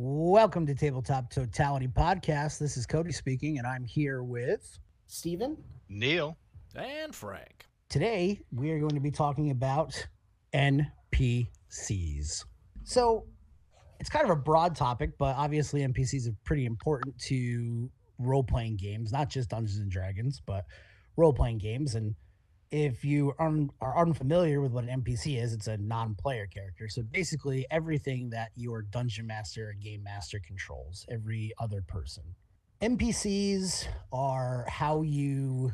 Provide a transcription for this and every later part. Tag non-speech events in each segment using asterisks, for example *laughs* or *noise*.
Welcome to Tabletop Totality Podcast. This is Cody speaking, and I'm here with Steven? Neil. And Frank. Today, we are going to be talking about NPCs. So, it's kind of a broad topic, but obviously, NPCs are pretty important to role playing games, not just Dungeons and Dragons, but role playing games. And if you are unfamiliar with what an NPC is, it's a non-player character. So basically, everything that your dungeon master or game master controls, every other person. NPCs are how you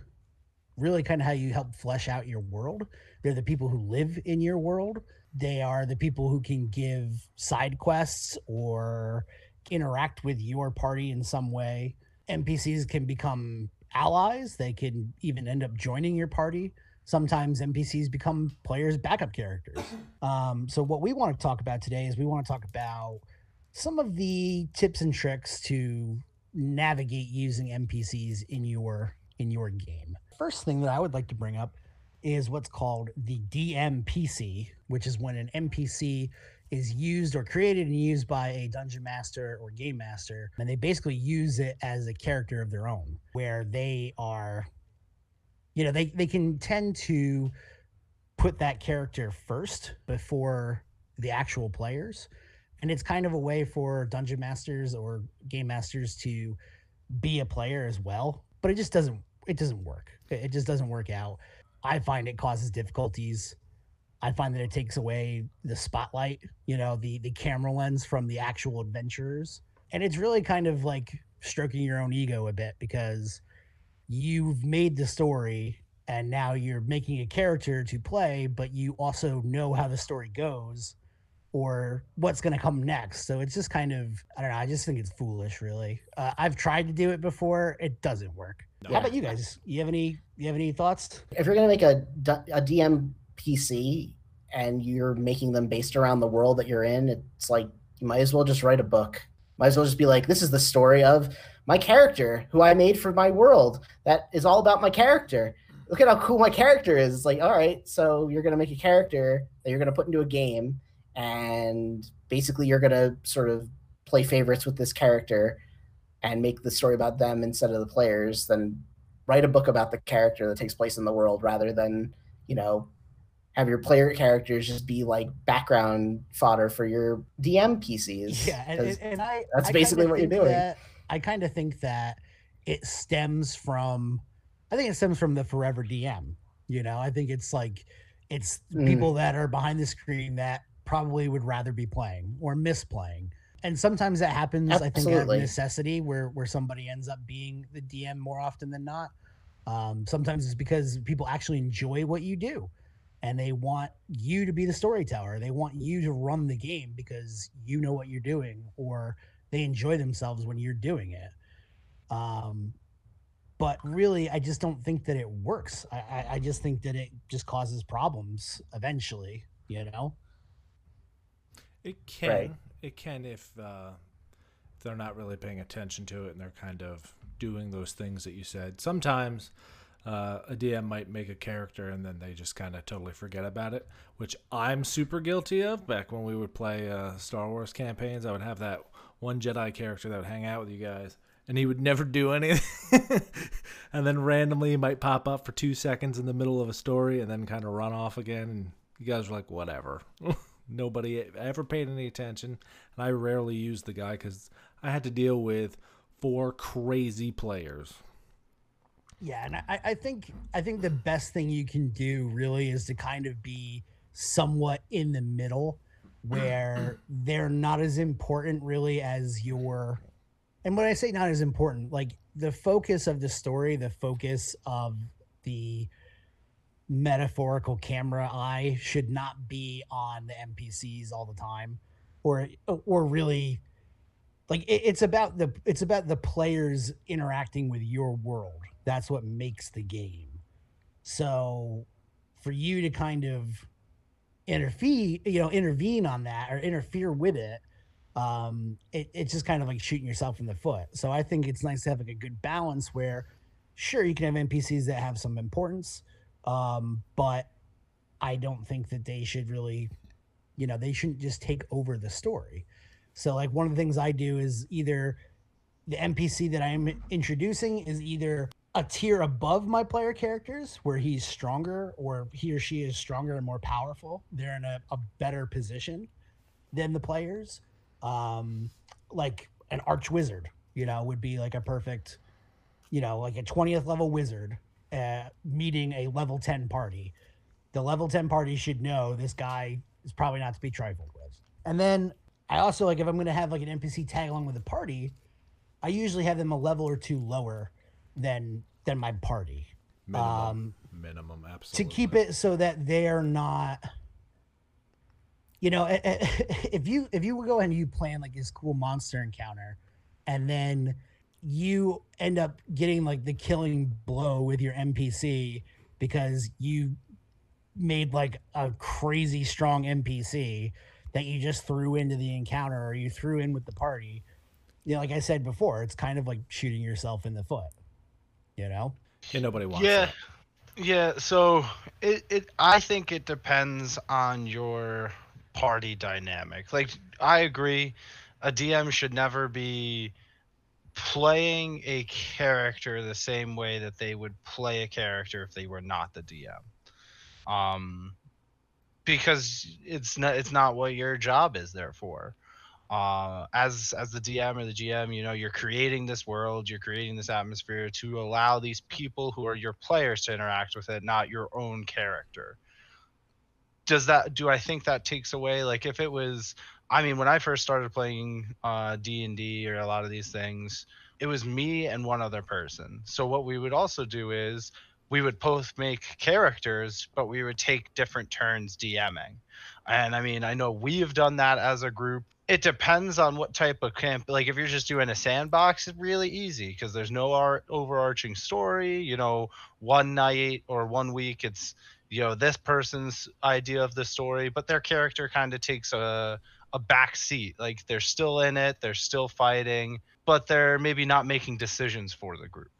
really kind of how you help flesh out your world. They're the people who live in your world. They are the people who can give side quests or interact with your party in some way. NPCs can become allies. They can even end up joining your party. Sometimes NPCs become players' backup characters. *coughs* Um, so, what we want to talk about today is we want to talk about some of the tips and tricks to navigate using NPCs in your in your game. First thing that I would like to bring up is what's called the DMPC, which is when an NPC is used or created and used by a dungeon master or game master, and they basically use it as a character of their own, where they are, you know, they, they can tend to put that character first before the actual players. And it's kind of a way for dungeon masters or game masters to be a player as well. But it just doesn't it doesn't work. It just doesn't work out. I find it causes difficulties. I find that it takes away the spotlight, you know, the the camera lens from the actual adventurers. And it's really kind of like stroking your own ego a bit because you've made the story and now you're making a character to play, but you also know how the story goes or what's going to come next. So it's just kind of, I don't know. I just think it's foolish, really. Uh, I've tried to do it before. It doesn't work. No. How about you guys? You have any, you have any thoughts? If you're going to make a, a DM PC and you're making them based around the world that you're in, it's like you might as well just write a book. Might as well just be like, this is the story of my character who I made for my world. That is all about my character. Look at how cool my character is. It's like, all right, so you're going to make a character that you're going to put into a game, and basically you're going to sort of play favorites with this character and make the story about them instead of the players. Then write a book about the character that takes place in the world rather than, you know, have your player characters just be like background fodder for your DM PCs. Yeah, and, and I that's I basically what you're doing. that- I kind of think that it stems from, I think it stems from the forever DM. You know, I think it's like it's Mm. people that are behind the screen that probably would rather be playing or miss playing. And sometimes that happens, I think, out of necessity where where somebody ends up being the DM more often than not. Um, sometimes it's because people actually enjoy what you do and they want you to be the storyteller. They want you to run the game because you know what you're doing or they enjoy themselves when you're doing it. Um, but really, I just don't think that it works. I, I, I just think that it just causes problems eventually, you know? It can. Right. It can if uh, they're not really paying attention to it and they're kind of doing those things that you said. Sometimes uh, a DM might make a character and then they just kind of totally forget about it, which I'm super guilty of. Back when we would play uh, Star Wars campaigns, I would have that one Jedi character that would hang out with you guys. And he would never do anything. *laughs* and then randomly he might pop up for two seconds in the middle of a story and then kind of run off again. And you guys were like, whatever. *laughs* Nobody ever paid any attention. And I rarely used the guy because I had to deal with four crazy players. Yeah, and I, I think I think the best thing you can do really is to kind of be somewhat in the middle where they're not as important really as your and when I say not as important, like the focus of the story, the focus of the metaphorical camera eye should not be on the NPCs all the time or or really like it, it's about the it's about the players interacting with your world. That's what makes the game. So for you to kind of interfere you know intervene on that or interfere with it um it, it's just kind of like shooting yourself in the foot. So i think it's nice to have like a good balance where sure you can have npcs that have some importance um but i don't think that they should really you know they shouldn't just take over the story. So like one of the things I do is either the NPC that I'm introducing is either a tier above my player characters where he's stronger or he or she is stronger and more powerful. They're in a, a better position than the players. Um, like an arch wizard, you know, would be like a perfect, you know, like a 20th level wizard uh, meeting a level 10 party. The level 10 party should know this guy is probably not to be trifled with. And then I also like if I'm going to have like an NPC tag along with a party, I usually have them a level or two lower than than my party. Minimum, Um, minimum, absolutely. to keep it so that they're not you know *laughs* if you if you go and you plan like this cool monster encounter and then you end up getting like the killing blow with your npc because you made like a crazy strong npc that you just threw into the encounter or you threw in with the party you know like i said before it's kind of like shooting yourself in the foot you know Yeah, nobody wants Yeah. that. Yeah, so it, it I think it depends on your party dynamic. Like I agree, a DM should never be playing a character the same way that they would play a character if they were not the DM. Um because it's not it's not what your job is there for. Uh, as as the DM or the GM, you know, you're creating this world, you're creating this atmosphere to allow these people who are your players to interact with it, not your own character. Does that do I think that takes away like if it was I mean when I first started playing uh D&D or a lot of these things, it was me and one other person. So what we would also do is we would both make characters, but we would take different turns DMing. And I mean, I know we've done that as a group. It depends on what type of camp. Like, if you're just doing a sandbox, it's really easy because there's no art, overarching story. You know, one night or one week, it's you know this person's idea of the story, but their character kind of takes a a back seat. Like they're still in it, they're still fighting, but they're maybe not making decisions for the group,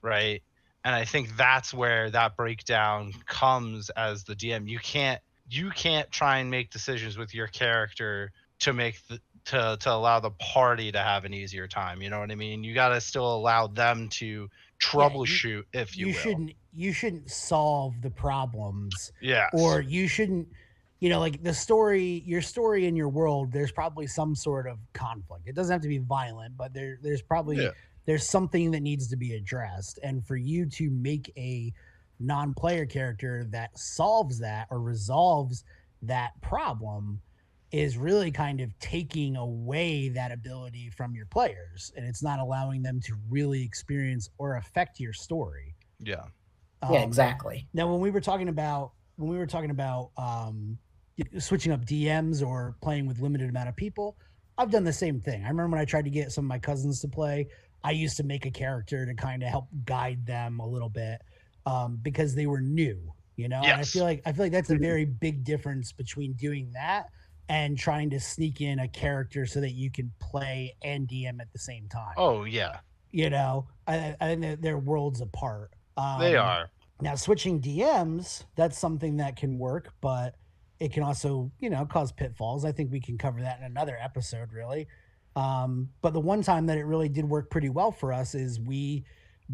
right? And I think that's where that breakdown comes as the DM. You can't you can't try and make decisions with your character to make the to to allow the party to have an easier time. You know what I mean? You got to still allow them to troubleshoot, if you, you will. shouldn't you shouldn't solve the problems yeah or you shouldn't you know like the story your story in your world there's probably some sort of conflict it doesn't have to be violent but there there's probably Yeah. There's something that needs to be addressed and for you to make a non-player character that solves that or resolves that problem is really kind of taking away that ability from your players and it's not allowing them to really experience or affect your story yeah. yeah, Um, exactly. now, when we were talking about when we were talking about um, switching up DMs or playing with limited amount of people, I've done the same thing. I remember when I tried to get some of my cousins to play, I used to make a character to kind of help guide them a little bit um, because they were new, you know. And I feel like I feel like that's a Mhm. very big difference between doing that and trying to sneak in a character so that you can play and DM at the same time. Oh yeah. You know, I, I think they're, they're worlds apart. Um, They are. now, switching DMs, that's something that can work, but it can also, you know, cause pitfalls. I think we can cover that in another episode, really. Um, but the one time that it really did work pretty well for us is we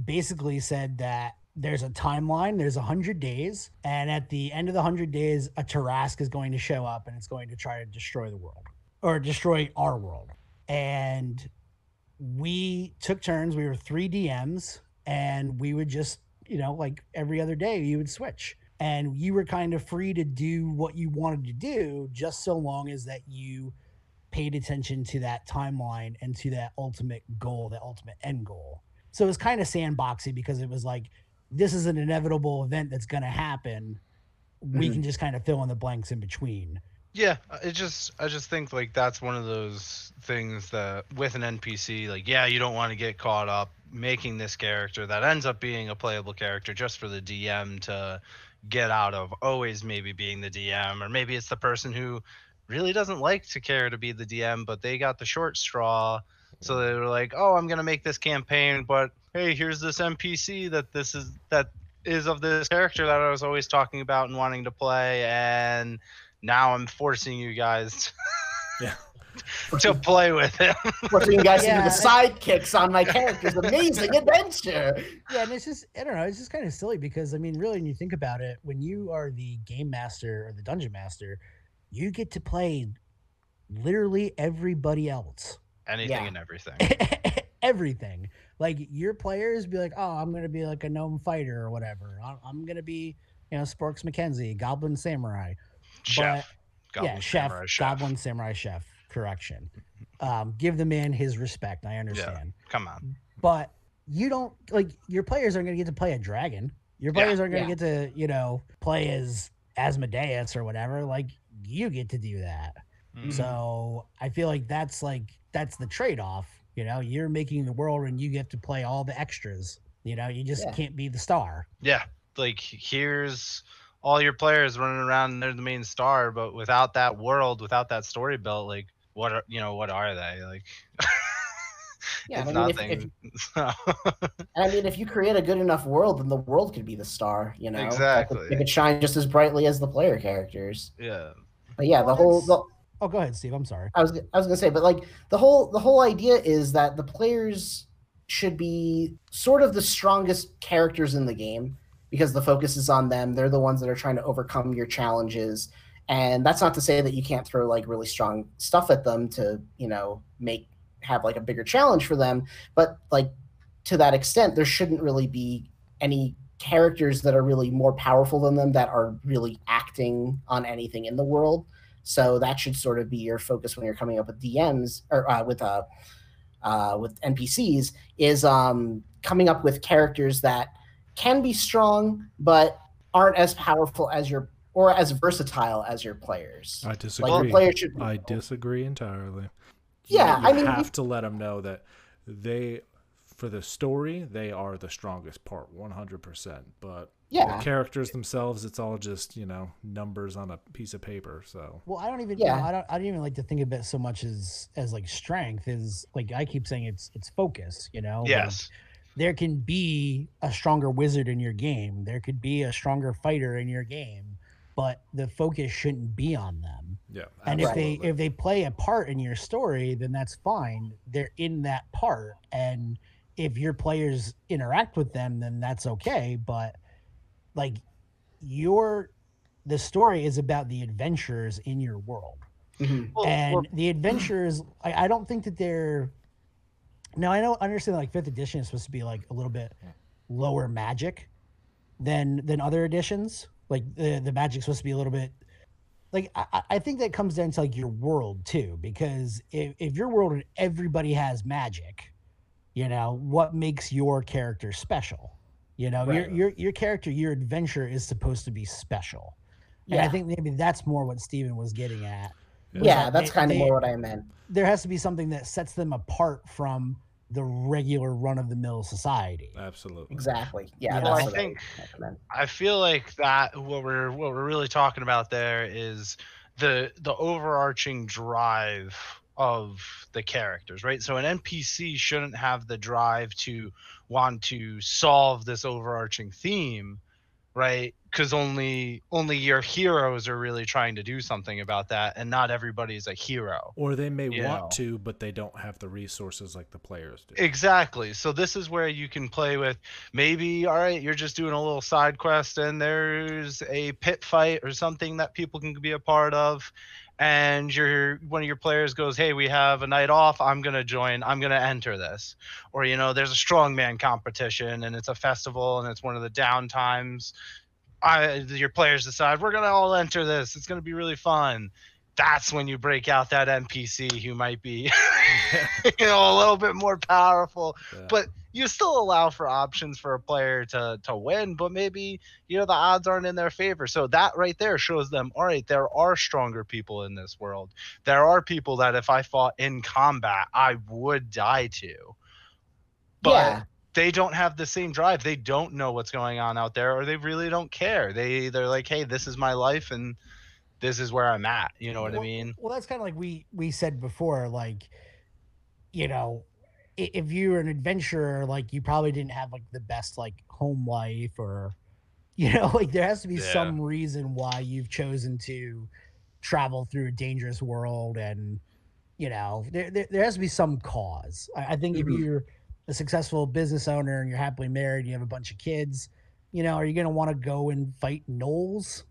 basically said that there's a timeline, there's a hundred days, and at the end of the hundred days, a Tarrasque is going to show up and it's going to try to destroy the world or destroy our world. And we took turns. We were three DMs, and we would just, you know, like every other day, you would switch, and you were kind of free to do what you wanted to do, just so long as that you paid attention to that timeline and to that ultimate goal, that ultimate end goal. So it was kind of sandboxy because it was like, this is an inevitable event that's going to happen. We Mhm. can just kind of fill in the blanks in between. Yeah, it just I just think like that's one of those things that with an NPC, like yeah, you don't want to get caught up making this character that ends up being a playable character just for the DM to get out of always maybe being the DM or maybe it's the person who really doesn't like to care to be the DM, but they got the short straw. So they were like, "Oh, I'm gonna make this campaign, but hey, here's this NPC that this is that is of this character that I was always talking about and wanting to play, and now I'm forcing you guys *laughs* Yeah. to play with him. Forcing you guys Yeah, into the sidekicks on my character's *laughs* amazing adventure. Yeah, and it's just I don't know, it's just kind of silly because I mean, really, when you think about it, when you are the game master or the dungeon master, you get to play literally everybody else. Anything Yeah. and everything. *laughs* Everything. Like your players be like, oh, I'm gonna be like a gnome fighter or whatever. I'm, I'm gonna be, you know, Sporks McKenzie, Goblin Samurai. Chef. yeah, chef, Samurai chef. Goblin Samurai chef. Correction. Um, give the man his respect. I understand. Come on. but you don't like your players aren't going to get to play a dragon. Your Yeah, players aren't going yeah. to get to, you know, play as Asmodeus or whatever. Like you get to do that. Mhm. So I feel like that's like that's the trade off. You know, you're making the world and you get to play all the extras. You know, you just Yeah. can't be the star. Yeah. Like here's all your players running around and they're the main star, but without that world, without that story built, like what are you know, what are they? Like *laughs* Yeah, it's I mean, if- nothing. And *laughs* I mean, if you create a good enough world, then the world could be the star. You know, That could- Exactly. It could shine just as brightly as the player characters. yeah. But yeah, the whole. The, Oh, go ahead, Steve. I'm sorry. I was I was gonna say, but like the whole the whole idea is that the players should be sort of the strongest characters in the game because the focus is on them. They're the ones that are trying to overcome your challenges. And that's not to say that you can't throw like really strong stuff at them to, you know, make have like a bigger challenge for them. But like to that extent, there shouldn't really be any characters that are really more powerful than them that are really acting on anything in the world. So that should sort of be your focus when you're coming up with DMs or uh, with uh, uh, with NPCs is um, coming up with characters that can be strong but aren't as powerful as your or as versatile as your players. I disagree. player should. I disagree entirely. Yeah, you I mean, have you- to let them know that they, for the story, they are the strongest part, one hundred percent. But Yeah. the characters themselves, it's all just you know numbers on a piece of paper. So Well, I don't even. Yeah. Yeah. I don't. I don't even like to think of it so much as as like strength. Is like I keep saying it's it's focus. You know. Like, Yes. there can be a stronger wizard in your game. There could be a stronger fighter in your game, but the focus shouldn't be on them. yeah, And if they if they play a part in your story, then that's fine. They're in that part, and if your players interact with them, then that's okay. But like your the story is about the adventures in your world Mhm. Well, and well, the adventures I, I don't think that they're now i don't understand like fifth edition is supposed to be like a little bit lower magic than than other editions like the the magic's supposed to be a little bit like I, I- I think that comes down to like your world too because if, if your world and everybody has magic you know what makes your character special you know your Right. your your character your adventure is supposed to be special and Yeah. i think maybe that's more what steven was getting at was Yeah, that's they- kind of they- more what I meant. there has to be something that sets them apart from the regular run of the mill society. absolutely. Exactly. Yeah, Yeah, Well, I think I feel like that what we're what we're really talking about there is the the overarching drive of the characters, right? So an NPC shouldn't have the drive to want to solve this overarching theme, right? Because only only your heroes are really trying to do something about that, and not everybody's a hero. Or they may want know. to, but they don't have the resources like the players do. Exactly. So this is where you can play with maybe all right, you're just doing a little side quest and there's a pit fight or something that people can be a part of and your one of your players goes, "Hey, we have a night off. I'm going to join. I'm going to enter this." Or you know, there's a strongman competition and it's a festival and it's one of the down times. I your players decide, "We're going to all enter this. It's going to be really fun." That's when you break out that NPC who might be *laughs* you know, a little bit more powerful. Yeah. But you still allow for options for a player to to win, but maybe you know the odds aren't in their favor. So that right there shows them, all right, there are stronger people in this world. There are people that if I fought in combat, I would die to. But yeah, they don't have the same drive. They don't know what's going on out there, or they really don't care. They they're like, hey, this is my life, and this is where I'm at. You know what I mean? Well, that's kind of like we we said before, like, you know, if you're an adventurer, like you probably didn't have like the best like home life or, *laughs* you know, like there has to be Yeah. some reason why you've chosen to travel through a dangerous world and you know, there there, there has to be some cause. I, I think Mhm. if you're a successful business owner and you're happily married, you have a bunch of kids, you know, are you going to want to go and fight gnolls?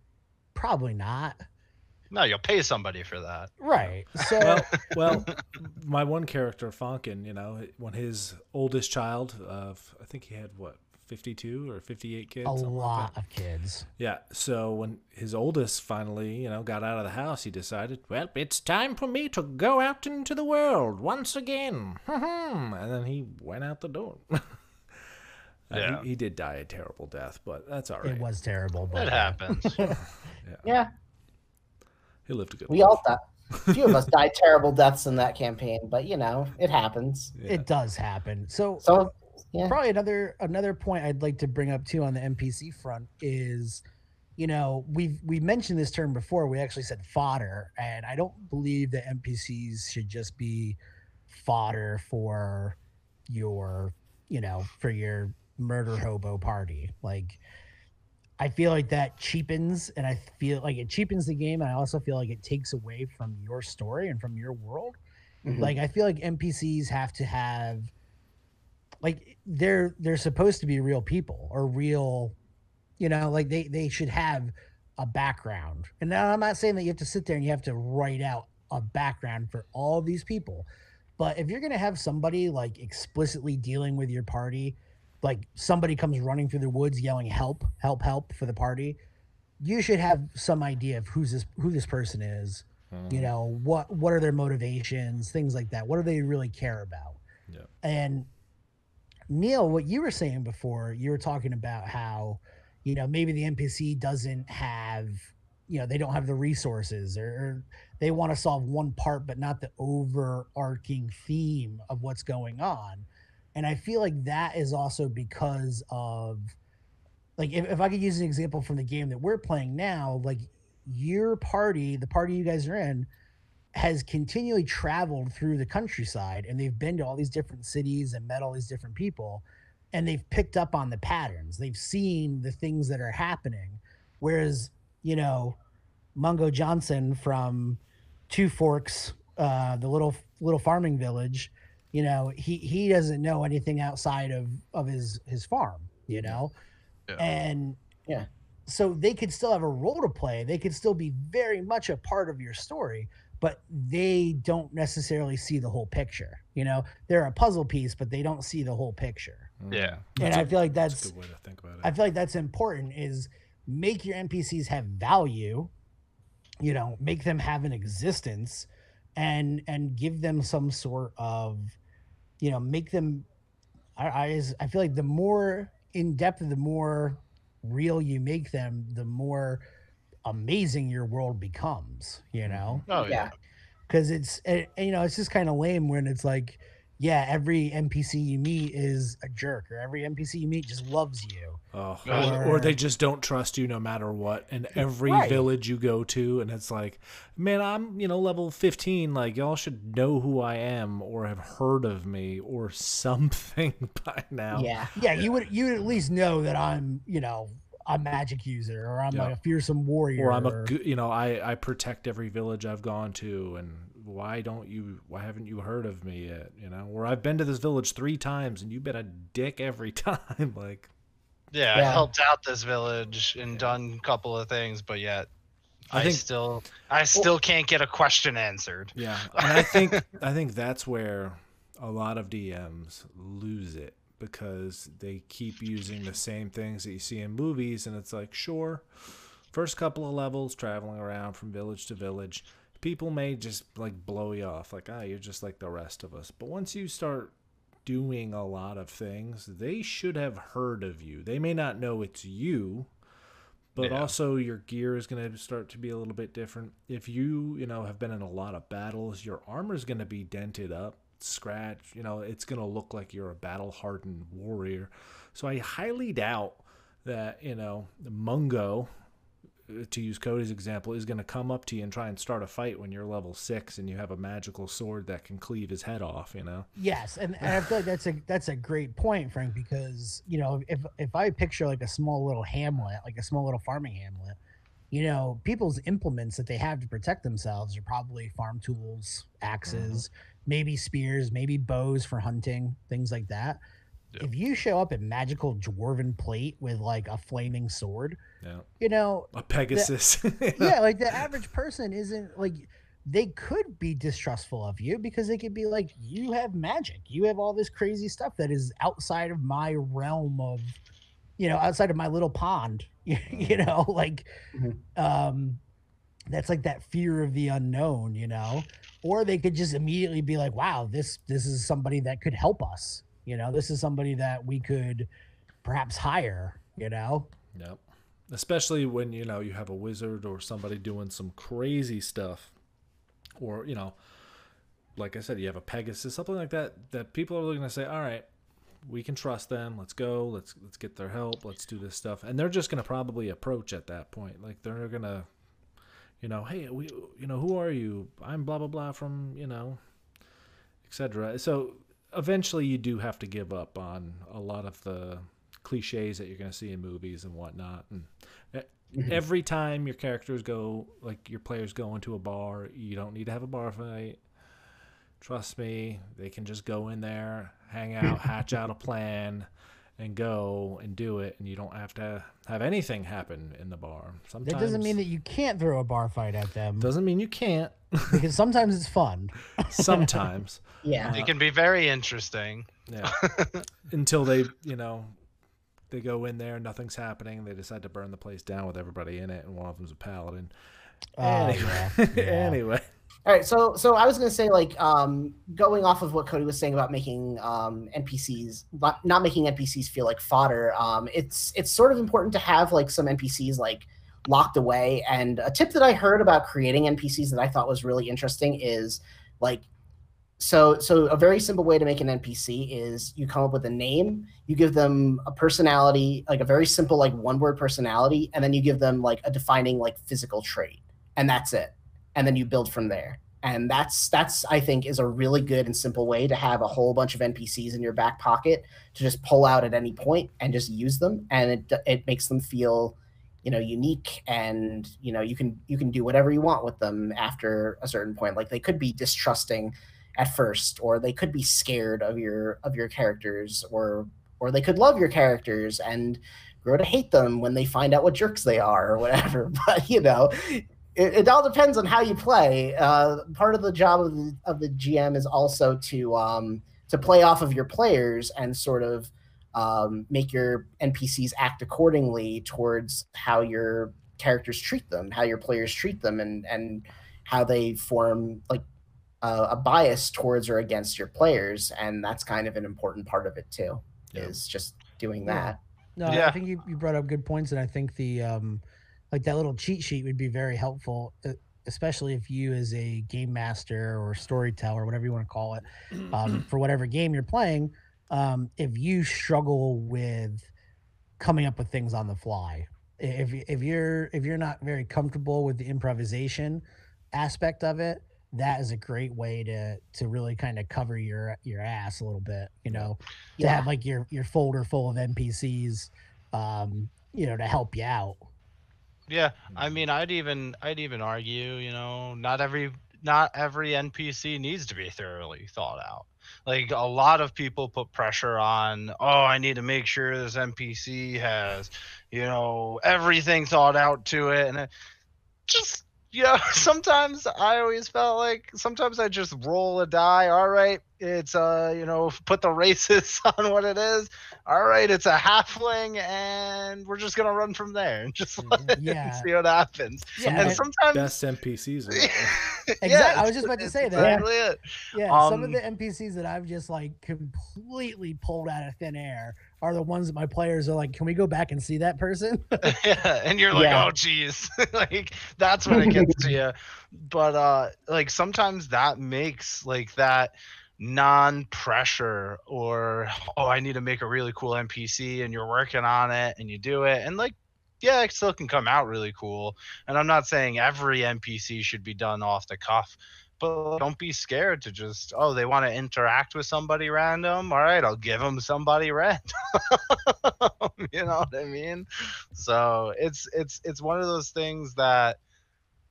Probably not. No, you'll pay somebody for that. Right. *laughs* So well, well, my one character, Fonkin, you know, when his oldest child of, I think he had what, 52 or 58 kids? a something like lot of kids. Yeah. So when his oldest finally, you know, got out of the house, he decided, well, it's time for me to go out into the world once again. *laughs* and then he went out the door. *laughs* Uh, he- Yeah. he, did die a terrible death, but that's all right. It was terrible, but It happens. Yeah, He lived a good we life. all died. A few of us *laughs* died terrible deaths in that campaign, but you know, it happens. Yeah. it does happen. So So, uh, yeah, probably another another point I'd like to bring up too on the NPC front is, you know, we've we mentioned this term before. We actually said fodder, and I don't believe that NPCs should just be fodder for your, you know, for your murder hobo party. Like, I feel like that cheapens, and I feel like it cheapens the game, and I also feel like it takes away from your story and from your world. Mhm. Like, I feel like NPCs have to have like they're they're supposed to be real people or real you know like they they should have a background and now i'm not saying that you have to sit there and you have to write out a background for all these people but if you're going to have somebody like explicitly dealing with your party like somebody comes running through the woods yelling help help help for the party you should have some idea of who's this who this person is Mhm. you know what what are their motivations things like that what do they really care about Yeah. and neil what you were saying before you were talking about how you know maybe the npc doesn't have you know they don't have the resources or, or they want to solve one part but not the overarching theme of what's going on and i feel like that is also because of like if, if i could use an example from the game that we're playing now like your party the party you guys are in has continually traveled through the countryside and they've been to all these different cities and met all these different people and they've picked up on the patterns. They've seen the things that are happening. Whereas you know mungo johnson from two forks uh, the little little farming village you know he he doesn't know anything outside of of his his farm you know Yeah. and Yeah. so they could still have a role to play they could still be very much a part of your story but they don't necessarily see the whole picture you know they're a puzzle piece but they don't see the whole picture Mhm. Yeah. and That's i a- feel like that's that's a good way to think about it. I feel like that's important is make your NPCs have value, you know, make them have an existence and and give them some sort of you know, make them I I, I feel like the more in depth the more real you make them, the more amazing your world becomes, you know? Oh yeah. Yeah. because it's eh, you know it's just kind of lame when it's like yeah every npc you meet is a jerk or every npc you meet just loves you Oh, Or- or, or they just don't trust you no matter what. And every Right. village you go to, and it's like, man, I'm you know level 15. Like y'all should know who I am or have heard of me or *laughs* something by now. yeah, yeah you would you would at least know that i'm you know a magic user or i'm Yeah. like a fearsome warrior Or I'm a you know, I I protect every village I've gone to, and why don't you? Why haven't you heard of me yet? You know, or I've been to this village three times, and you've been a dick every *laughs* time. like, Yeah, Yeah. I helped out this village and done a couple of things, but yet I I, think- still I still can't get a question answered. Yeah, *laughs* and I think I think that's where a lot of DMs lose it because they keep using the same things that you see in movies, and it's like, sure, first couple of levels, traveling around from village to village, people may just like blow you off, like, ah, you're just like the rest of us. But once you start doing a lot of things, they should have heard of you. They may not know it's you, but Yeah. also your gear is going to start to be a little bit different. If you, you know, have been in a lot of battles, your armor is going to be dented up, scratched, you know, it's going to look like you're a battle hardened warrior. So I highly doubt that, you know, Mungo to use Cody's example, is going to come up to you and try and start a fight when you're level six and you have a magical sword that can cleave his head off. You know, yes and, and i feel like that's a that's a great point frank because you know if if i picture like a small little hamlet like a small little farming hamlet you know, people's implements that they have to protect themselves are probably farm tools, axes, mm-hmm. maybe spears, maybe bows for hunting, things like that. Yeah. If you show up in magical dwarven plate with like a flaming sword, Yeah. you know, A Pegasus. *laughs* yeah, like the average person isn't like they could be distrustful of you because they could be like, you have magic, you have all this crazy stuff that is outside of my realm of, you know, outside of my little pond, *laughs* you know, like, Mhm. um, that's like that fear of the unknown, you know, or they could just immediately be like, wow, this this is somebody that could help us, you know, this is somebody that we could perhaps hire, you know. Yep. Especially when you know you have a wizard or somebody doing some crazy stuff, or you know, like I said, you have a Pegasus, something like that. That people are looking to say, "All right, we can trust them. Let's go. Let's let's get their help. Let's do this stuff." And they're just going to probably approach at that point. Like they're going to, you know, hey, we, you know, who are you? I'm blah blah blah from you know, etc. So eventually, you do have to give up on a lot of the cliches that you're going to see in movies and whatnot. And e- Mhm. every time your characters go, like your players go into a bar, you don't need to have a bar fight. Trust me, they can just go in there, hang out, *laughs* hatch out a plan, and go and do it, and you don't have to have anything happen in the bar. Sometimes That doesn't mean that you can't throw a bar fight at them doesn't mean you can't. because sometimes it's fun. *laughs* Sometimes, Yeah. It can be very interesting. yeah. Until they, you know, they go in there, nothing's happening. They decide to burn the place down with everybody in it, and one of them's a paladin. Oh, Anyway, yeah, *laughs* yeah. anyway, All right, so so I was gonna say like um, going off of what Cody was saying about making um, NPCs not, not making NPCs feel like fodder. Um, it's it's sort of important to have like some NPCs like locked away. And a tip that I heard about creating NPCs that I thought was really interesting is like so so a very simple way to make an npc is you come up with a name you give them a personality like a very simple like one word personality and then you give them like a defining like physical trait and that's it and then you build from there. And that's that's i think is a really good and simple way to have a whole bunch of npcs in your back pocket to just pull out at any point and just use them. And it it makes them feel you know unique and you know you can you can do whatever you want with them after a certain point. Like they could be distrusting at first or they could be scared of your of your characters or or they could love your characters and grow to hate them when they find out what jerks they are or whatever. *laughs* But you know it, it all depends on how you play. Uh, part of the job of the, of the gm is also to um, to play off of your players and sort of um, make your npcs act accordingly towards how your characters treat them how your players treat them and and how they form like uh, a bias towards or against your players. And that's kind of an important part of it too Yeah. is just doing Yeah. that. No, I think you, you brought up good points, and I think the um, like that little cheat sheet would be very helpful, uh, especially if you, as a game master or storyteller, whatever you want to call it, *clears throat* um, for whatever game you're playing, um, if you struggle with coming up with things on the fly, if if you're if you're not very comfortable with the improvisation aspect of it, that is a great way to to really kind of cover your your ass a little bit, you know to yeah have like your your folder full of NPCs, um, you know, to help you out. Yeah, I mm-hmm. mean, I'd even I'd even argue, you know, not every not every NPC needs to be thoroughly thought out. Like a lot of people put pressure on, oh, I need to make sure this NPC has, you know, everything thought out to it, and it just you know, *laughs* sometimes I always felt like sometimes I just roll a die. All right, it's uh, you know, *laughs* put the races *laughs* on what it is. All right, it's a halfling, and we're just gonna run from there and just let it Yeah. see what happens. Yeah, and and- sometimes best NPCs. Are Exact- I was just about to say that. Exactly it. Yeah, some of Um, the NPCs that I've just like completely pulled out of thin air are the ones that my players are like, "Can we go back and see that person?" *laughs* yeah, and you're like, Yeah. oh, geez, *laughs* like that's when it gets to *laughs* you. But uh, like sometimes that makes like that non-pressure or oh, I need to make a really cool NPC, and you're working on it, and you do it, and like yeah, it still can come out really cool. And I'm not saying every NPC should be done off the cuff, but don't be scared to just oh they want to interact with somebody random. All right, I'll give them somebody *laughs* random. you know what I mean? So it's it's it's one of those things that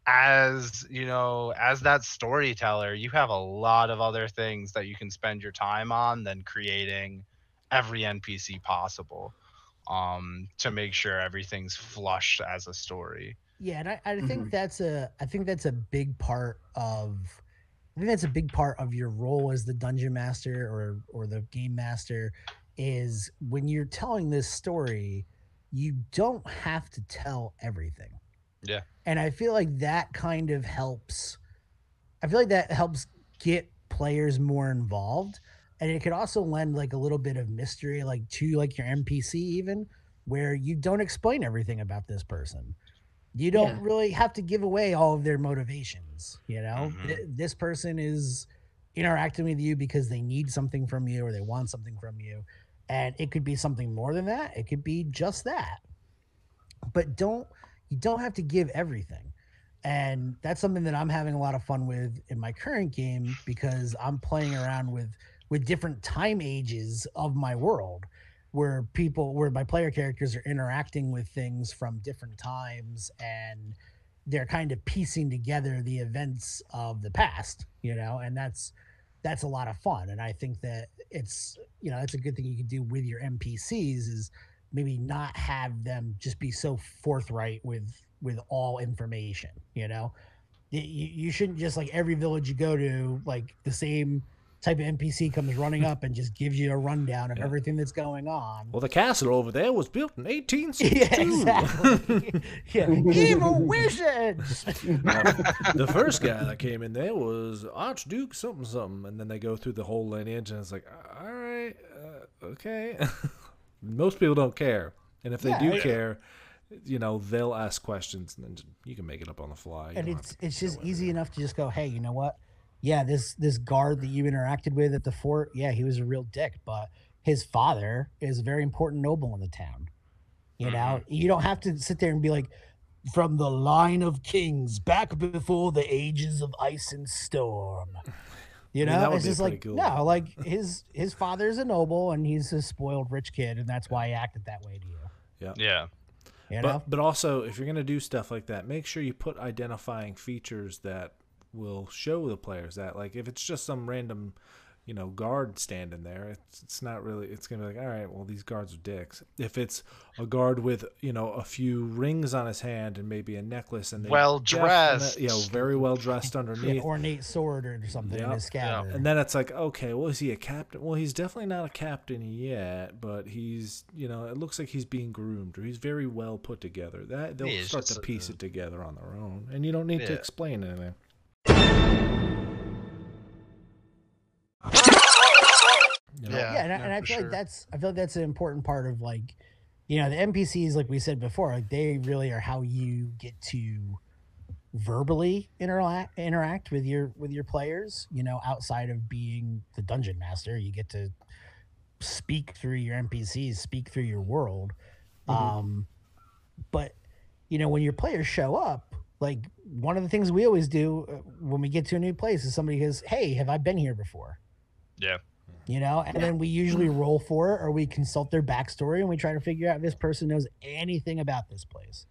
as you know as that storyteller you have a lot of other things that you can spend your time on than creating every npc possible um to make sure everything's flushed as a story Yeah, and I, I think Mhm. that's a I think that's a big part of I think that's a big part of your role as the dungeon master or or the game master is when you're telling this story, you don't have to tell everything. Yeah. And I feel like that kind of helps I feel like that helps get players more involved and it could also lend like a little bit of mystery like to like your NPC even where you don't explain everything about this person. You don't Yeah. really have to give away all of their motivations, you know? Mhm. Th- This person is interacting with you because they need something from you or they want something from you. And it could be something more than that. It could be just that. But don't you don't have to give everything. And that's something that I'm having a lot of fun with in my current game because I'm playing around with with different time ages of my world where people where my player characters are interacting with things from different times and they're kind of piecing together the events of the past, you know, and that's that's a lot of fun. And I think that it's you know, that's a good thing you can do with your NPCs is maybe not have them just be so forthright with with all information, you know. You, you shouldn't just like every village you go to, like the same type of NPC comes running up and just gives you a rundown of Yeah. everything that's going on. Well, the castle over there was built in 1862. Yeah, exactly. *laughs* yeah, evil wizards. the first guy that came in there was Archduke something something, and then they go through the whole lineage, and it's like, all right, uh, okay. *laughs* Most people don't care, and if they Yeah, do I- care, you know, they'll ask questions, and then you can make it up on the fly. You and it's it's just easy enough to just go, hey, you know what? Yeah, this this guard that you interacted with at the fort, yeah, he was a real dick, but his father is a very important noble in the town. You mm-hmm. know, you don't have to sit there and be like, from the line of kings back before the ages of ice and storm. *laughs* You I mean, know, that would it's just like cool. no, like his his father's a noble and he's a spoiled rich kid, and that's why he acted that way to you. Yeah, yeah You know, But but also, if you're gonna do stuff like that, make sure you put identifying features that will show the players that. Like if it's just some random, you know, guard standing there, it's it's not really. It's gonna be like, all right, well these guards are dicks. If it's a guard with you know a few rings on his hand and maybe a necklace and Well dressed. you know, very well dressed Yeah, underneath. ornate sword or something in his scabbard. And then it's like, okay, well, is he a captain? Well, he's definitely not a captain yet, but he's, you know, it looks like he's being groomed or he's very well put together. That they'll Yeah, start to just a- piece it together on their own, and you don't need to explain anything. You know? Yeah. yeah, and, I, and I feel sure. like that's I feel like that's an important part of like, you know, the NPCs like we said before, like they really are how you get to verbally interact interact with your with your players. You know, outside of being the dungeon master, you get to speak through your NPCs, speak through your world. Mhm. Um, but you know, when your players show up, like one of the things we always do uh, when we get to a new place is somebody goes, "Hey, have I been here before?" yeah. You know and Yeah. then we usually roll for it or we consult their backstory and we try to figure out if this person knows anything about this place.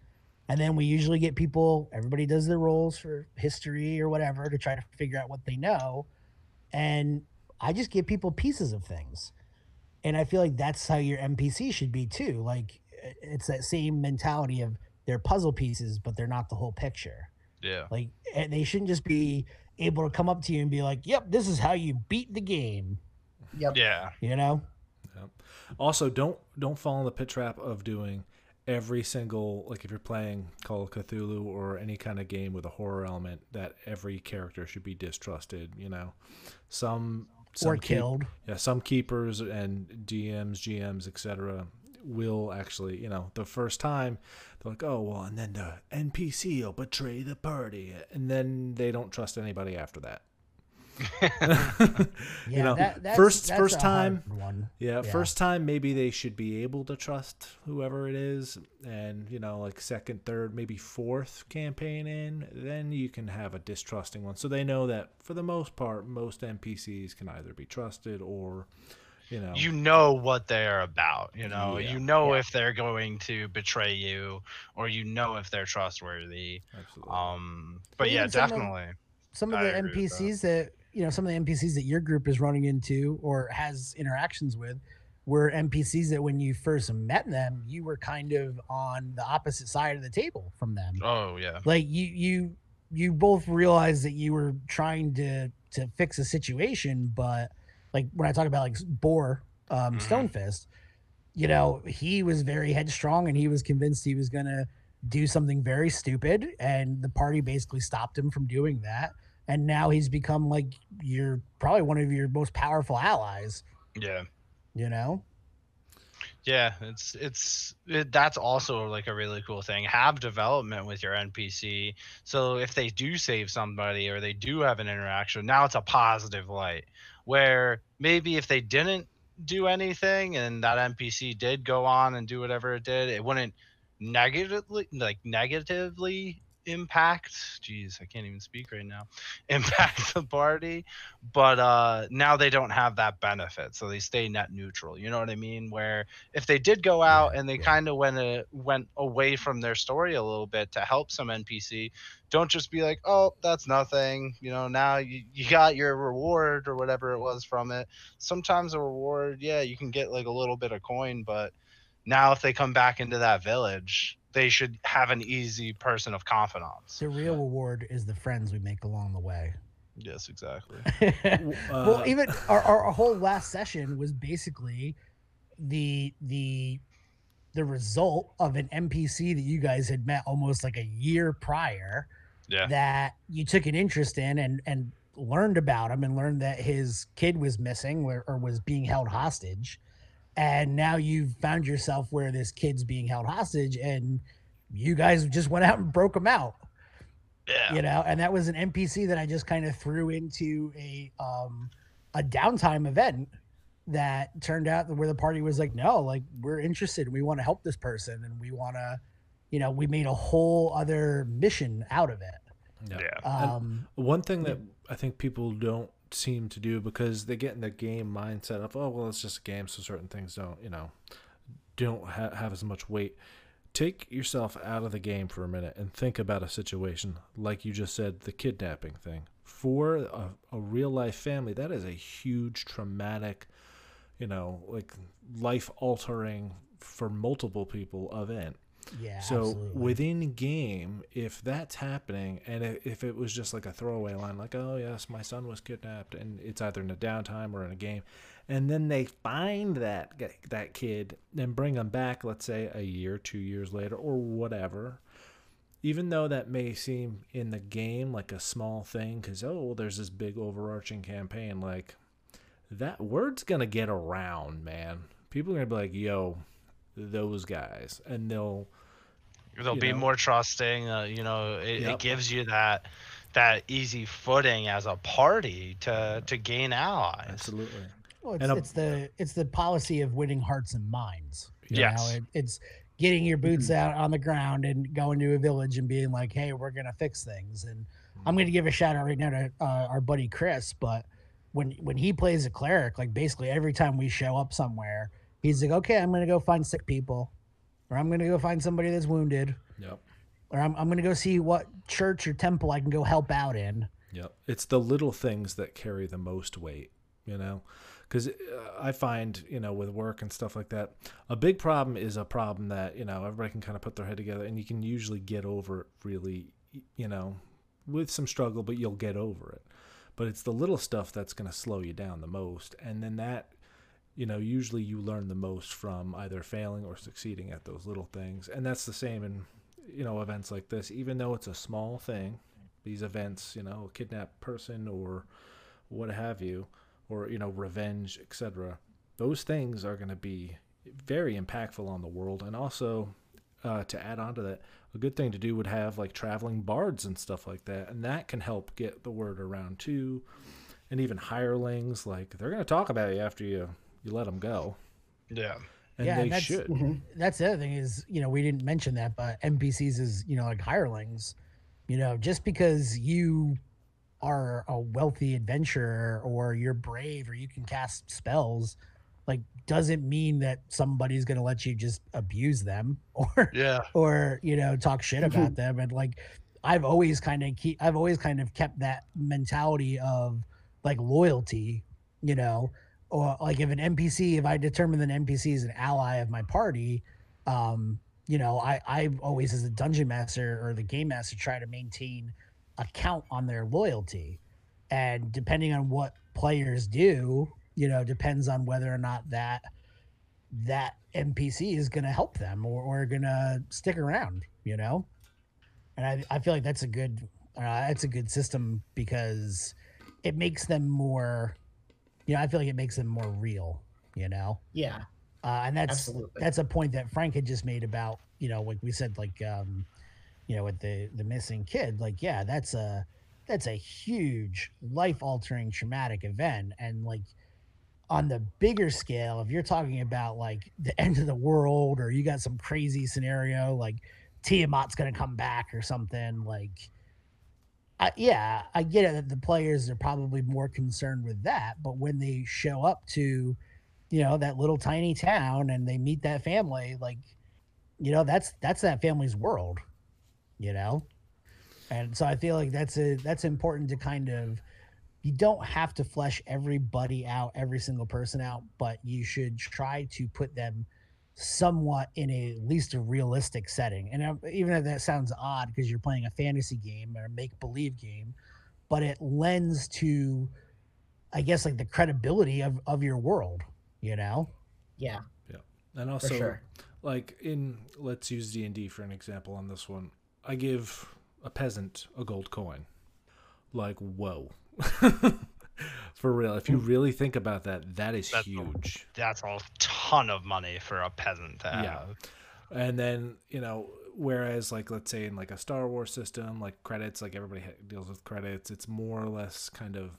And then we usually get people everybody does their rolls for history or whatever to try to figure out what they know. And i just give people pieces of things. And i feel like that's how your npc should be too. Like it's that same mentality of they're puzzle pieces but they're not the whole picture yeah like and they shouldn't just be able to come up to you and be like yep this is how you beat the game Yep. yeah you know Also, don't don't fall in the pit trap of doing every single like if you're playing Call of Cthulhu or any kind of game with a horror element that every character should be distrusted. You know, some some or keep- killed yeah, some keepers and DMs, GMs, etc. will actually, you know, the first time they're like, oh well, and then the NPC will betray the party, and then they don't trust anybody after that. *laughs* Yeah, you know, that- that's- first that's first time, one. yeah, Yeah. first time maybe they should be able to trust whoever it is, and you know, like second, third, maybe fourth campaign in, then you can have a distrusting one, so they know that for the most part, most NPCs can either be trusted or, you know, you know what they're about you know Yeah. you know Yeah. if they're going to betray you or you know if they're trustworthy absolutely. um But but yeah even some of- definitely some of I the agree with that. NPCs that. you know some of the NPCs that your group is running into or has interactions with were NPCs that when you first met them, you were kind of on the opposite side of the table from them. oh yeah Like you you you both realized that you were trying to to fix a situation, but like when I talk about like Boar, um, Mhm. Stonefist, you know, he was very headstrong and he was convinced he was gonna do something very stupid, and the party basically stopped him from doing that. And now he's become like your probably one of your most powerful allies. yeah You know, Yeah, it's it's it, that's also like a really cool thing. Have development with your NPC. So if they do save somebody or they do have an interaction, now it's a positive light. Where maybe if they didn't do anything and that NPC did go on and do whatever it did, it wouldn't negatively like negatively impact jeez i can't even speak right now *laughs* impact the party but uh now they don't have that benefit so they stay net neutral you know what i mean where if they did go out and they yeah. kind of went a, went away from their story a little bit to help some npc don't just be like oh that's nothing you know now you, you got your reward or whatever it was from it sometimes a reward yeah you can get like a little bit of coin but now if they come back into that village they should have an easy person of confidence. The real reward is the friends we make along the way. yes exactly. *laughs* Well, Uh, even our, our, our whole last session was basically the the the result of an NPC that you guys had met almost like a year prior yeah. that you took an interest in and and learned about him and learned that his kid was missing or, or was being held hostage and now you've found yourself where this kid's being held hostage and you guys just went out and broke him out. Yeah. You know and that was an npc that i just kind of threw into a um a downtime event that turned out where the party was like no like we're interested. We want to help this person and we want to you know we made a whole other mission out of it. Yeah. yeah. And- um One thing that I think people don't seem to do because they get in the game mindset of, oh, well, it's just a game, so certain things don't, you know, don't ha- have as much weight. Take yourself out of the game for a minute and think about a situation like you just said, the kidnapping thing. For a, a real life family, that is a huge traumatic, you know, like life altering for multiple people event. Yeah So absolutely. within game, if that's happening, and if it was just like a throwaway line, like "Oh yes, my son was kidnapped," and it's either in a downtime or in a game, and then they find that that kid and bring him back, let's say a year, two years later, or whatever. Even though that may seem in the game like a small thing, because oh, well, there's this big overarching campaign, like that word's gonna get around, man. People are gonna be like, "Yo, those guys," and they'll they'll be know? more trusting uh, you know it, Yep. it gives you that that easy footing as a party to to gain allies Absolutely. well, it's, and a- it's the it's the policy of winning hearts and minds you Yes. know? It, it's getting your boots out on the ground and going to a village and being like hey we're gonna fix things and i'm gonna give a shout out right now to uh, our buddy chris but when when he plays a cleric like basically every time we show up somewhere he's like okay i'm gonna go find sick people or i'm gonna go find somebody that's wounded Yep. or i'm, I'm gonna go see what church or temple i can go help out in Yep. It's the little things that carry the most weight, you know? Because uh, I find, you know, with work and stuff like that, a big problem is a problem that, you know, everybody can kind of put their head together and you can usually get over it really, you know, with some struggle, but you'll get over it. But it's the little stuff that's going to slow you down the most. And then that, you know, usually you learn the most from either failing or succeeding at those little things. And that's the same in, you know, events like this. Even though it's a small thing, these events, you know, kidnapped person or what have you, or you know, revenge, etc. Those things are going to be very impactful on the world, and also uh, to add on to that, a good thing to do would have like traveling bards and stuff like that, and that can help get the word around too. and even hirelings like they're going to talk about you after you you let them go Yeah. and Yeah, they and that's- should Mhm. that's the other thing is you know we didn't mention that but npcs is you know like hirelings you know just because you are a wealthy adventurer or you're brave or you can cast spells like doesn't mean that somebody's going to let you just abuse them *laughs* or Yeah. or you know talk shit about them and like i've always kind of keep i've always kind of kept that mentality of like loyalty you know or like if an npc if i determine that an npc is an ally of my party um you know i i always as a dungeon master or the game master try to maintain a count on their loyalty. And depending on what players do you know depends on whether or not that that npc is going to help them or, or going to stick around you know? And I, I feel like that's a good uh, that's a good system because it makes them more you know i feel like it makes them more real you know? Yeah, uh, and that's absolutely. that's a point that Frank had just made about you know like we said like um you know with the the missing kid like yeah that's a that's a huge life altering traumatic event. And like on the bigger scale if you're talking about like the end of the world or you got some crazy scenario like Tiamat's gonna come back or something like Yeah I get it that the players are probably more concerned with that but when they show up to you know that little tiny town and they meet that family like you know that's that's that family's world you know? And so i feel like that's a that's important to kind of you don't have to flesh everybody out every single person out but you should try to put them somewhat in a least a realistic setting. And um, even if that sounds odd because you're playing a fantasy game or make believe game but it lends to i guess like the credibility of of your world you know? Yeah, Yeah. and also sure. like in let's use d&d for an example on this one. I give a peasant a gold coin. Like whoa *laughs* for real if you really think about that that is That's a- huge That's a ton of money for a peasant to have. Yeah. and then you know whereas like let's say in like a star wars system like credits like everybody deals with credits it's more or less kind of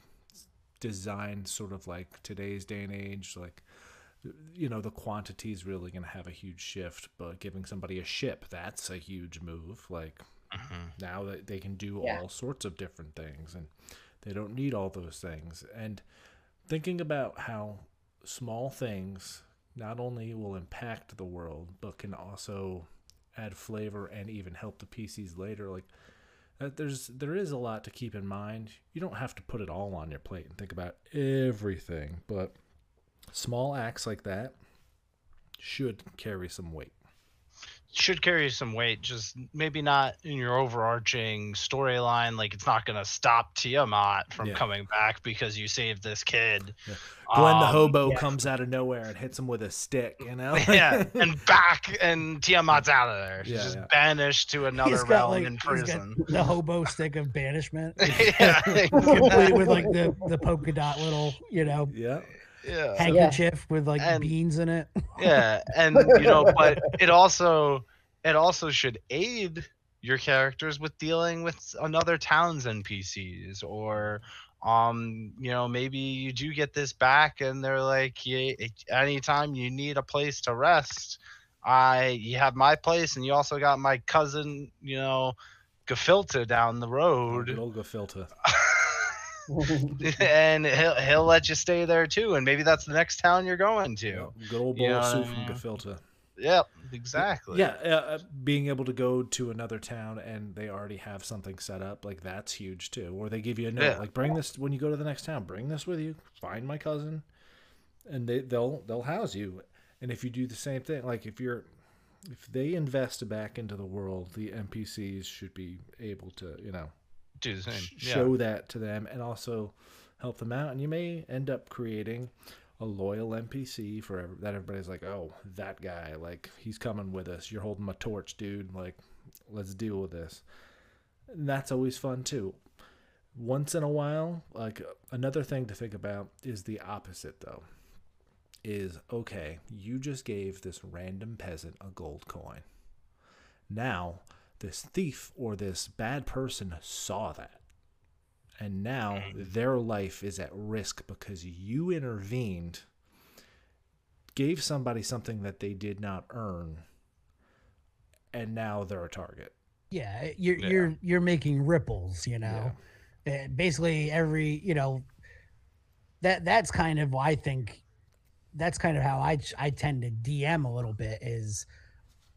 designed sort of like today's day and age like you know the quantity is really going to have a huge shift but giving somebody a ship that's a huge move like Mhm. now that they can do Yeah. all sorts of different things and they don't need all those things. And thinking about how small things not only will impact the world but can also add flavor and even help the PCs later like uh, there's there is a lot to keep in mind. You don't have to put it all on your plate and think about everything but small acts like that should carry some weight Should carry some weight, just maybe not in your overarching storyline. Like it's not gonna stop Tiamat from Yeah. coming back because you saved this kid. Yeah. Glenn the Um, hobo yeah. comes out of nowhere and hits him with a stick, you know? *laughs* yeah, *laughs* and back, and Tiamat's out of there. She's Yeah, just yeah. banished to another He's realm like in he's got prison. the hobo stick of banishment *laughs* yeah, complete with like the the polka dot little you know yeah. Yeah. handkerchief with like And- beans in it yeah and you know *laughs* but it also it also should aid your characters with dealing with another town's npcs or um you know maybe you do get this back and they're like yeah, anytime you need a place to rest i you have my place and you also got my cousin you know Gefilta down the road Good old Gefilta. *laughs* *laughs* *laughs* and he'll he'll let you stay there too and maybe that's the next town you're going to Yeah, Good old bowl You of soup from mean? Gefilta. yep exactly Yeah, uh, uh, being able to go to another town and they already have something set up, like that's huge too. Or they give you a note, Yeah. like bring this when you go to the next town, bring this with you. Find my cousin, and they they'll they'll house you. And if you do the same thing, like if you're if they invest back into the world, the NPCs should be able to you know do the same yeah. show that to them and also help them out. And you may end up creating a loyal NPC for ev- that everybody's like, oh, that guy, like he's coming with us. You're holding my torch, dude. Like, let's deal with this. And that's always fun too. Once in a while, like another thing to think about is the opposite though. Is okay, you just gave this random peasant a gold coin. Now, this thief or this bad person saw that and now their life is at risk because you intervened, gave somebody something that they did not earn, and now they're a target. Yeah, you're Yeah. you're you're making ripples, you know. Uh, basically every, you know, that that's kind of why I think that's kind of how I I tend to DM a little bit is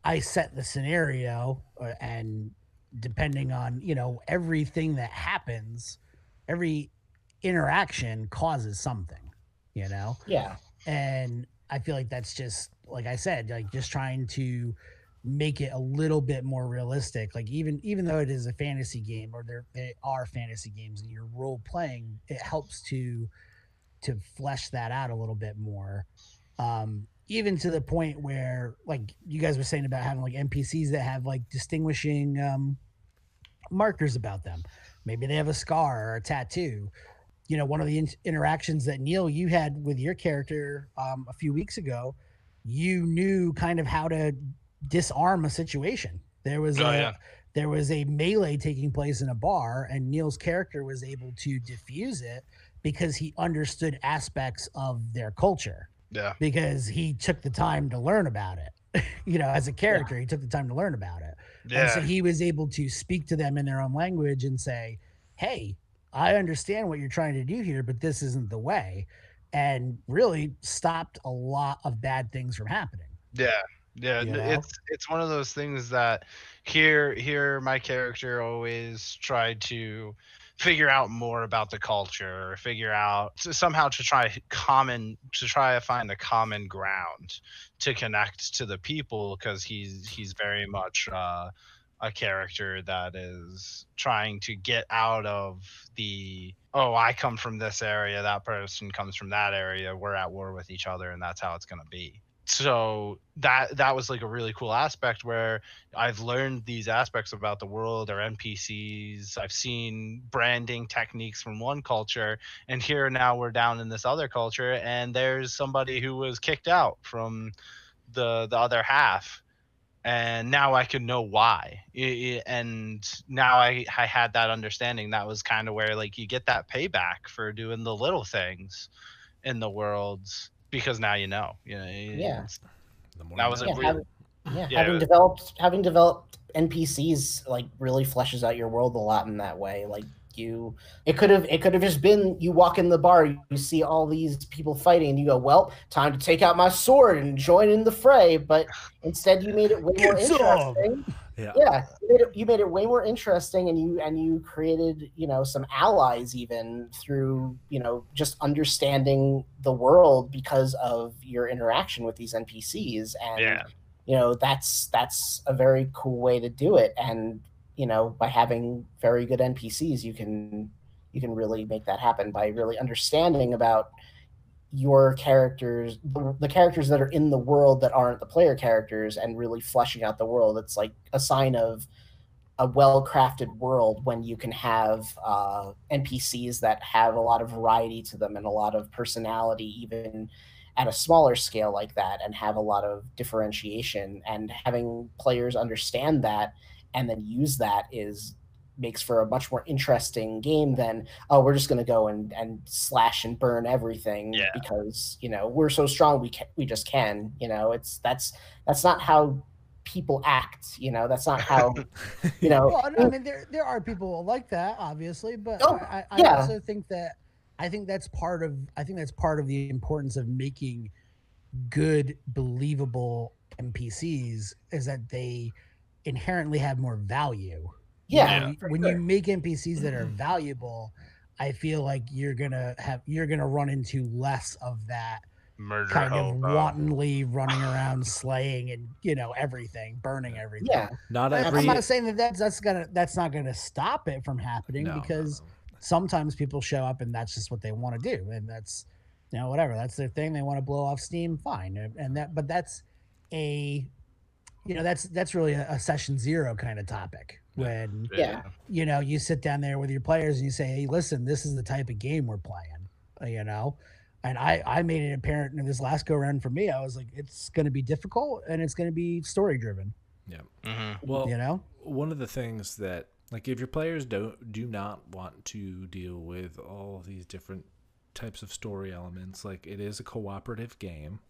I set the scenario uh, and depending on, you know, everything that happens, every interaction causes something, you know? Yeah. and i feel like that's just like i said like just trying to make it a little bit more realistic. Like even even though it is a fantasy game or there they are fantasy games and you're role playing it helps to to flesh that out a little bit more. Um even to the point where like you guys were saying about having like npcs that have like distinguishing um markers about them. Maybe they have a scar or a tattoo. You know one of the in- interactions that neil you had with your character um, a few weeks ago you knew kind of how to disarm a situation. There was Oh, a yeah. there was a melee taking place in a bar and neil's character was able to diffuse it because he understood aspects of their culture Yeah. because he took the time to learn about it *laughs* you know as a character he took the time to learn about it and so he was able to speak to them in their own language and say, Hey, I understand what you're trying to do here, but this isn't the way. And really stopped a lot of bad things from happening. Yeah. Yeah, You know? it's it's one of those things that here here my character always tried to figure out more about the culture, or figure out to somehow to try common to try to find a common ground to connect to the people because he's he's very much uh, a character that is trying to get out of the oh I come from this area, that person comes from that area, we're at war with each other, and that's how it's gonna be so that that was like a really cool aspect where I've learned these aspects about the world or NPCs. I've seen branding techniques from one culture, and here now we're down in this other culture, and there's somebody who was kicked out from the the other half, and now I can know why. I- I- And now I I had that understanding. That was kind of where like you get that payback for doing the little things in the worlds because now you know. You know Yeah. The more That you was a yeah, real- having, yeah, Yeah, having it- developed having developed NPCs like really fleshes out your world a lot in that way. Like you, it could have it could have just been you walk in the bar, you see all these people fighting, and you go, "Well, time to take out my sword and join in the fray." But instead, you made it way more Get some! interesting. Yeah. Yeah, you made, it, you made it way more interesting, and you and you created you know some allies even through you know just understanding the world because of your interaction with these NPCs, and Yeah. you know that's that's a very cool way to do it, and you know by having very good NPCs, you can you can really make that happen by really understanding about your characters the, characters that are in the world that aren't the player characters and really fleshing out the world. It's like a sign of a well-crafted world when you can have uh, npcs that have a lot of variety to them and a lot of personality even at a smaller scale like that and have a lot of differentiation. And having players understand that and then use that is makes for a much more interesting game than oh we're just going to go and and slash and burn everything Yeah. because you know we're so strong we can we just can you know it's that's that's not how people act you know that's not how *laughs* you know Well, I mean, there there are people like that, obviously, but Oh, I, I yeah. also think that I think that's part of I think that's part of the importance of making good, believable NPCs is that they inherently have more value. You yeah, know, for when sure. you make NPCs that are mm-hmm. valuable, I feel like you're gonna have you're gonna run into less of that Murder kind of hobo. wantonly running around slaying and you know everything, burning everything. yeah Not I- every. I'm not saying that that's that's gonna that's not gonna stop it from happening no, no, because no. sometimes people show up and that's just what they want to do and that's you know whatever that's their thing they want to blow off steam fine and, and that but that's a you know that's that's really a, a session zero kind of topic when Yeah. you know you sit down there with your players and you say hey listen this is the type of game we're playing uh, you know and i i made it apparent in this last go round for me i was like it's going to be difficult and it's going to be story driven Mhm. Well, you know one of the things that Like if your players don't do not want to deal with all these different types of story elements, like it is a cooperative game.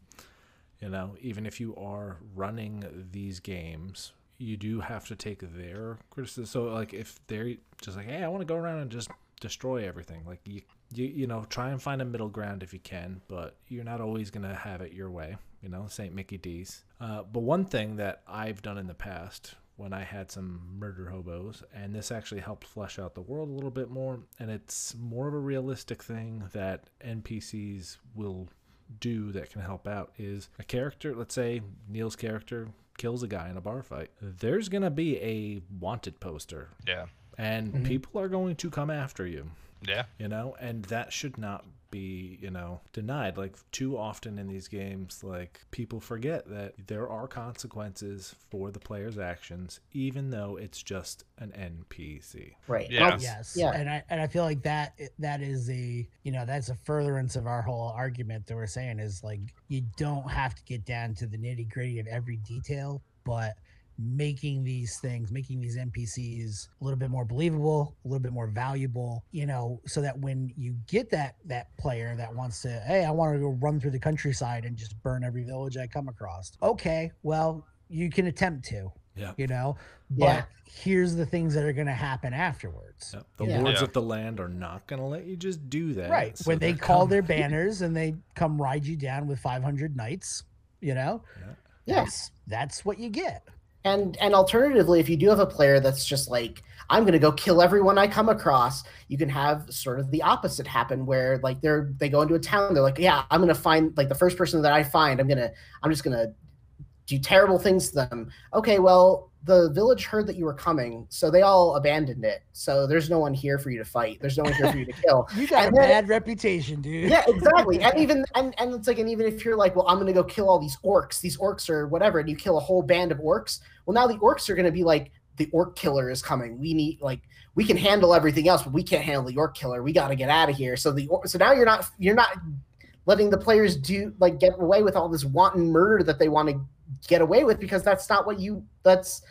You know, even if you are running these games, you do have to take their criticism. So like if they're just like, hey, I want to go around and just destroy everything, like you you you know try and find a middle ground if you can, but you're not always gonna have it your way. You know, Saint Mickey D's. Uh, but one thing that I've done in the past when I had some murder hobos, and this actually helped flesh out the world a little bit more, and it's more of a realistic thing that NPCs will do that can help out is a character, let's say Neil's character kills a guy in a bar fight. There's going to be a wanted poster. Yeah. And Mhm. people are going to come after you Yeah. you know and that should not be you know denied like too often in these games like people forget that there are consequences for the player's actions even though it's just an npc Right. Yeah. That's- Yes. Yeah. And I and I feel like that that is a you know that's a furtherance of our whole argument that we're saying is like you don't have to get down to the nitty gritty of every detail, but making these things, making these NPCs a little bit more believable, a little bit more valuable, you know, so that when you get that that player that wants to, hey, I want to go run through the countryside and just burn every village I come across. Okay, well, you can attempt to, yeah you know, but Yeah. here's the things that are going to happen afterwards. Yep. the Yeah. lords Yeah. of the land are not going to let you just do that Right. so when they call coming- their *laughs* banners and they come ride you down with 500 knights, you know, Yeah. that's, that's what you get. And and alternatively, if you do have a player that's just like, I'm gonna go kill everyone I come across, you can have sort of the opposite happen where like they're they go into a town, they're like, Yeah, I'm gonna find like the first person that I find, I'm gonna I'm just gonna do terrible things to them. Okay, well, the village heard that you were coming, so they all abandoned it. So there's no one here for you to fight. There's no one here for you to kill. *laughs* You got And a then- bad reputation, dude. yeah, exactly. And *laughs* even and, and it's like and even if you're like, well, I'm gonna go kill all these orcs, these orcs or whatever, and you kill a whole band of orcs, well now the orcs are gonna be like, the orc killer is coming. We need like we can handle everything else, but we can't handle the orc killer. We gotta get out of here. So the so now you're not you're not letting the players do like get away with all this wanton murder that they want to get away with because that's not what you that's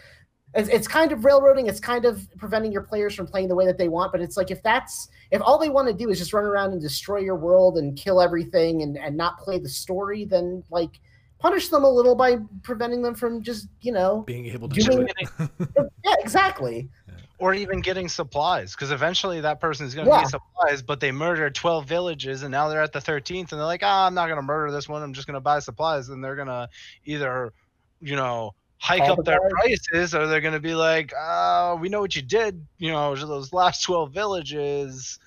it's, it's kind of railroading it's kind of preventing your players from playing the way that they want but it's like if that's if all they want to do is just run around and destroy your world and kill everything and, and not play the story then like punish them a little by preventing them from just you know being able to do it. *laughs* Yeah exactly Or even getting supplies, because eventually that person is going to Yeah. need supplies, but they murdered 12 villages and now they're at the 13th and they're like, ah, I'm not going to murder this one. I'm just going to buy supplies. And they're going to either, you know, hike Call up the their guard. prices or they're going to be like, ah, we know what you did, you know, those last 12 villages.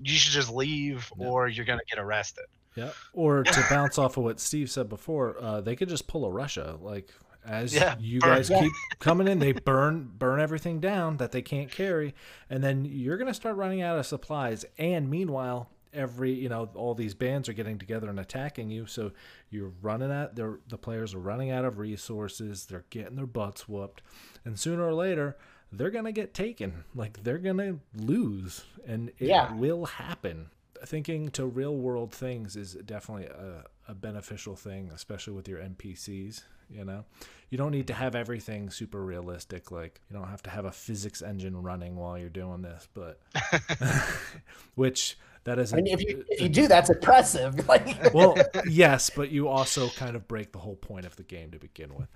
You should just leave Yeah. or you're going to get arrested. Yeah. Or to bounce off of what Steve said before, uh, they could just pull a Russia. Like as Yeah, you burn. guys Yeah. keep coming in, they burn burn everything down that they can't carry, and then you're gonna start running out of supplies. And meanwhile, every you know all these bands are getting together and attacking you, so you're running out. They're, the players are running out of resources. They're getting their butts whooped, and sooner or later. They're gonna get taken, like they're gonna lose, and it Yeah. will happen thinking to real world things is definitely a, a beneficial thing, especially with your NPCs. You know, you don't need to have everything super realistic. Like, you don't have to have a physics engine running while you're doing this, but *laughs* *laughs* which that is i mean if you if you do that's impressive *laughs* like well, yes, but you also kind of break the whole point of the game to begin with.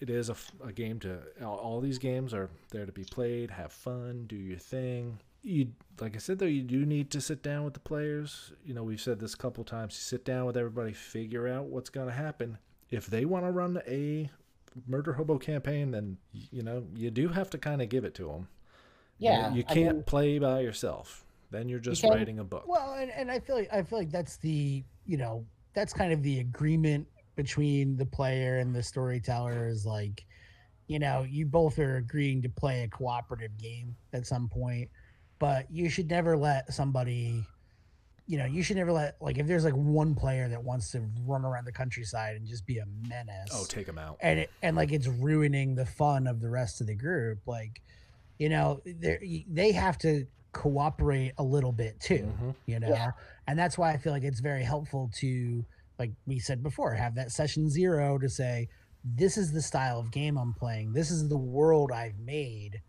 It is a game to all, all these games are there to be played, have fun, do your thing. You like I said though, you do need to sit down with the players. You know, we've said this a couple times. You sit down with everybody, figure out what's going to happen. If they want to run a murder hobo campaign, then you know you do have to kind of give it to them. yeah you I can't mean, play by yourself. Then you're just can- writing a book. Well, and, and I feel like I feel like that's the you know that's kind of the agreement between the player and the storyteller is like, you know, you both are agreeing to play a cooperative game at some point, but you should never let somebody, you know, you should never let like if there's like one player that wants to run around the countryside and just be a menace oh, take him out. and it, and like it's ruining the fun of the rest of the group like you know they they have to cooperate a little bit too Mhm. you know Yeah. and that's why i feel like it's very helpful to like we said before have that session zero to say this is the style of game i'm playing this is the world i've made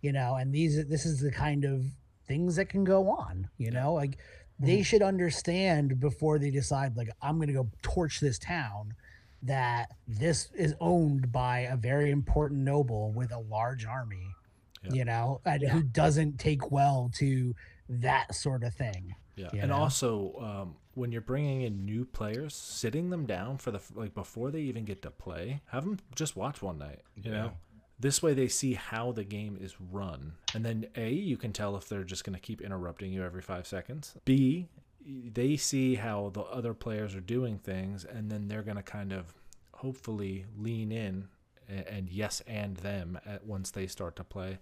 you know, and these this is the kind of things that can go on, you know, like they should understand before they decide like I'm going to go torch this town that this is owned by a very important noble with a large army, Yeah. you know, and Yeah. who doesn't take well to that sort of thing. Yeah, and know? also um, when you're bringing in new players, sitting them down for the like before they even get to play, have them just watch one night. You Yeah. know, this way they see how the game is run, and then a you can tell if they're just going to keep interrupting you every five seconds. B they see how the other players are doing things, and then they're going to kind of hopefully lean in and, yes and them at once they start to play,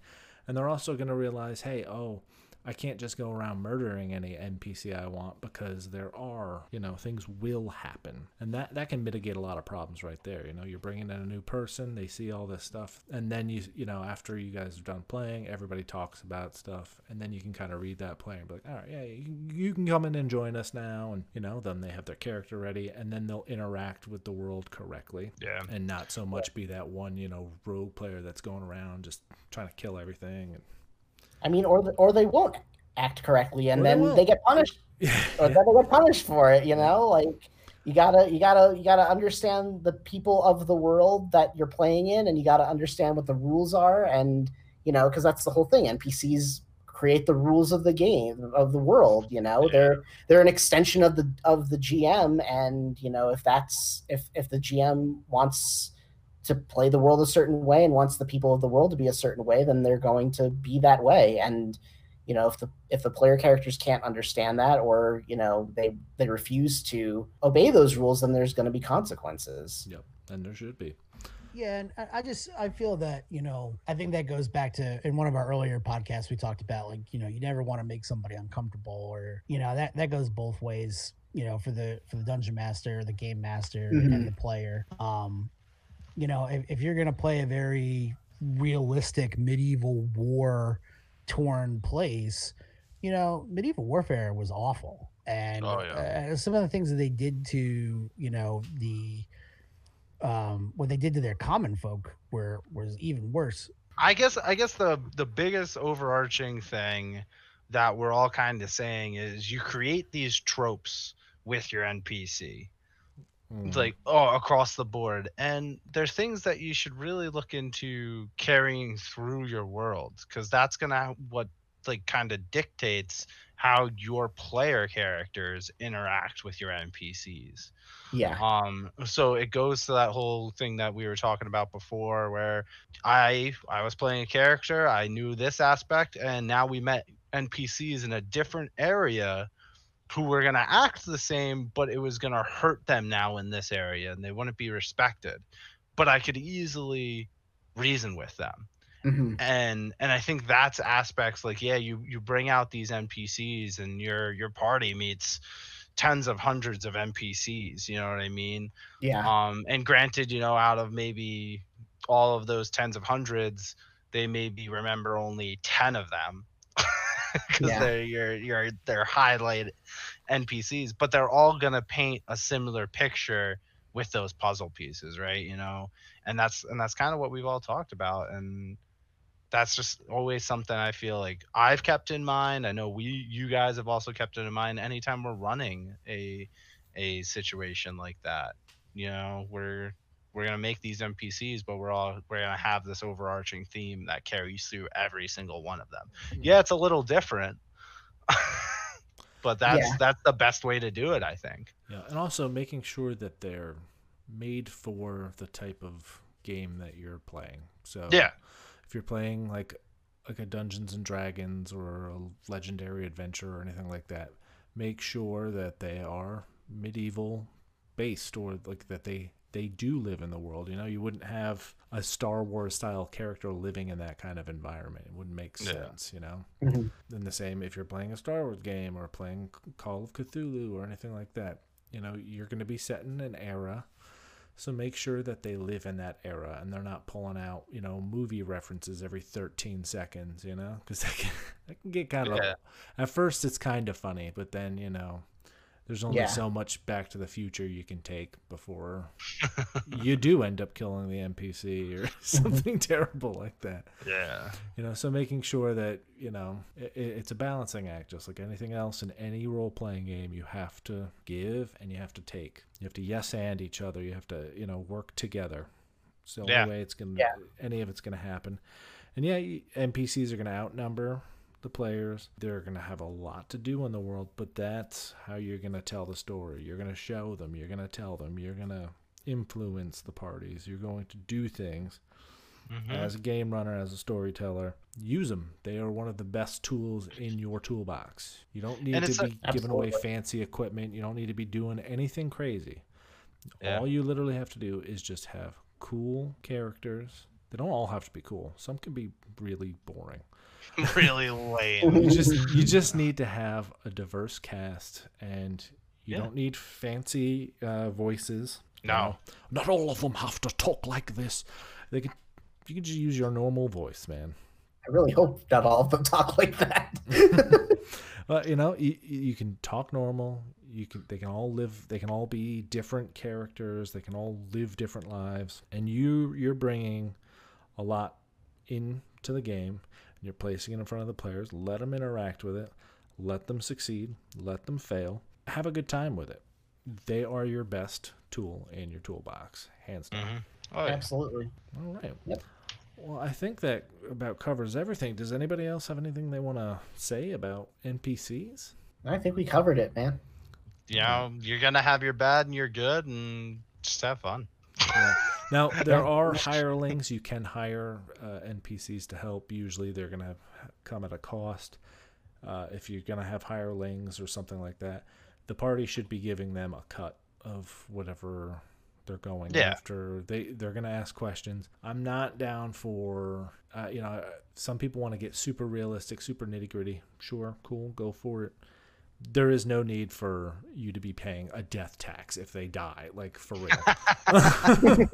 and they're also going to realize, hey, oh. I can't just go around murdering any NPC I want because there are, you know, things will happen. And that that can mitigate a lot of problems right there. You know, you're bringing in a new person, they see all this stuff, and then you you know, after you guys are done playing, everybody talks about stuff, and then you can kind of read that player and be like, "All right, yeah, you, you can come in and join us now." And, you know, then they have their character ready and then they'll interact with the world correctly Yeah. and not so much be that one, you know, rogue player that's going around just trying to kill everything and I mean, or the, or they won't act correctly, and Or then won't. they get punished, or then they get punished for it. You know, like you gotta you gotta you gotta understand the people of the world that you're playing in, and you gotta understand what the rules are, and you know, because that's the whole thing. NPCs create the rules of the game of the world. You know, Yeah. they're they're an extension of the of the GM, and you know, if that's if if the GM wants to play the world a certain way and wants the people of the world to be a certain way, then they're going to be that way. And you know, if the if the player characters can't understand that, or you know, they they refuse to obey those rules, then there's going to be consequences. Yep, and there should be. Yeah, and I- I just I feel that you know I think that goes back to in one of our earlier podcasts we talked about like you know you never want to make somebody uncomfortable or you know that that goes both ways you know for the for the dungeon master the game master Mhm. and the player um you know if, if you're gonna play a very realistic medieval war torn place you know medieval warfare was awful and Oh, yeah. uh, some of the things that they did to you know the um what they did to their common folk were was even worse I guess I guess the the biggest overarching thing that we're all kind of saying is you create these tropes with your NPC. Mm. It's like oh across the board. And there's things that you should really look into carrying through your world because that's gonna what like kind of dictates how your player characters interact with your npcs Yeah, um so it goes to that whole thing that we were talking about before where i i was playing a character i knew this aspect and now we met npcs in a different area who were going to act the same but it was going to hurt them now in this area and they wouldn't be respected. But i could easily reason with them. Hmm and and i think that's aspects like yeah you you bring out these npcs and your your party meets tens of hundreds of npcs you know what i mean? Yeah, um and granted you know out of maybe all of those tens of hundreds they maybe remember only 10 of them *laughs* because Yeah. they're your your they're highlight npcs but they're all gonna paint a similar picture with those puzzle pieces right you know and that's and that's kind of what we've all talked about and that's just always something i feel like i've kept in mind i know we you guys have also kept it in mind anytime we're running a a situation like that you know we're we're gonna make these npcs but we're all we're gonna have this overarching theme that carries through every single one of them mm-hmm. yeah it's a little different *laughs* but that's Yeah. that's the best way to do it i think Yeah, and also making sure that they're made for the type of game that you're playing. So Yeah. if you're playing like like a Dungeons and Dragons or a legendary adventure or anything like that, make sure that they are medieval based or like that they they do live in the world. You know, you wouldn't have a Star Wars style character living in that kind of environment. It wouldn't make Yeah. sense, you know. Mhm. Then the same if you're playing a Star Wars game or playing Call of Cthulhu or anything like that. You know, you're going to be set in an era. So make sure that they live in that era and they're not pulling out, you know, movie references every 13 seconds, you know, because *laughs* that can, that can get kind of. Yeah. At first, it's kind of funny, but then, you know, there's only Yeah. so much Back to the Future you can take before *laughs* you do end up killing the NPC or *laughs* something terrible like that. Yeah. You know, so making sure that you know it, it's a balancing act, just like anything else in any role playing game. You have to give and you have to take. You have to yes and each other. You have to you know work together. It's the only Yeah. way it's gonna Yeah. any of it's gonna happen. And yeah, NPCs are gonna outnumber the players. They're gonna have a lot to do in the world, but that's how you're gonna tell the story. You're gonna show them. You're gonna tell them. You're gonna influence the parties. You're going to do things Mhm. as a game runner, as a storyteller, use them. They are one of the best tools in your toolbox. You don't need to be giving away fancy equipment. You don't need to be doing anything crazy. Yeah. All you literally have to do is just have cool characters. They don't all have to be cool. Some can be really boring. *laughs* really lame. You just you just need to have a diverse cast, and you Yeah. don't need fancy uh, voices. No. know. not all of them have to talk like this. They can you can just use your normal voice, man. I really hope not all of them talk like that. *laughs* *laughs* But you know, you, you can talk normal. You can they can all live. They can all be different characters. They can all live different lives. And you you're bringing a lot into the game. And you're placing it in front of the players. Let them interact with it. Let them succeed. Let them fail. Have a good time with it. They are your best tool in your toolbox, hands down. Mhm. Oh, yeah. Absolutely. All right. Yep. Well, I think that about covers everything. Does anybody else have anything they want to say about NPCs? I think we covered it, man. You know, you're gonna have your bad and your good, and just have fun. Yeah. *laughs* Now *laughs* there are hirelings. You can hire uh, NPCs to help. Usually they're gonna come at a cost. Uh, if you're gonna have hirelings or something like that, the party should be giving them a cut of whatever they're going Yeah. after. They they're gonna ask questions. I'm not down for uh, you know some people want to get super realistic, super nitty gritty. Sure, cool, go for it. There is no need for you to be paying a death tax if they die, like for real. *laughs* *laughs*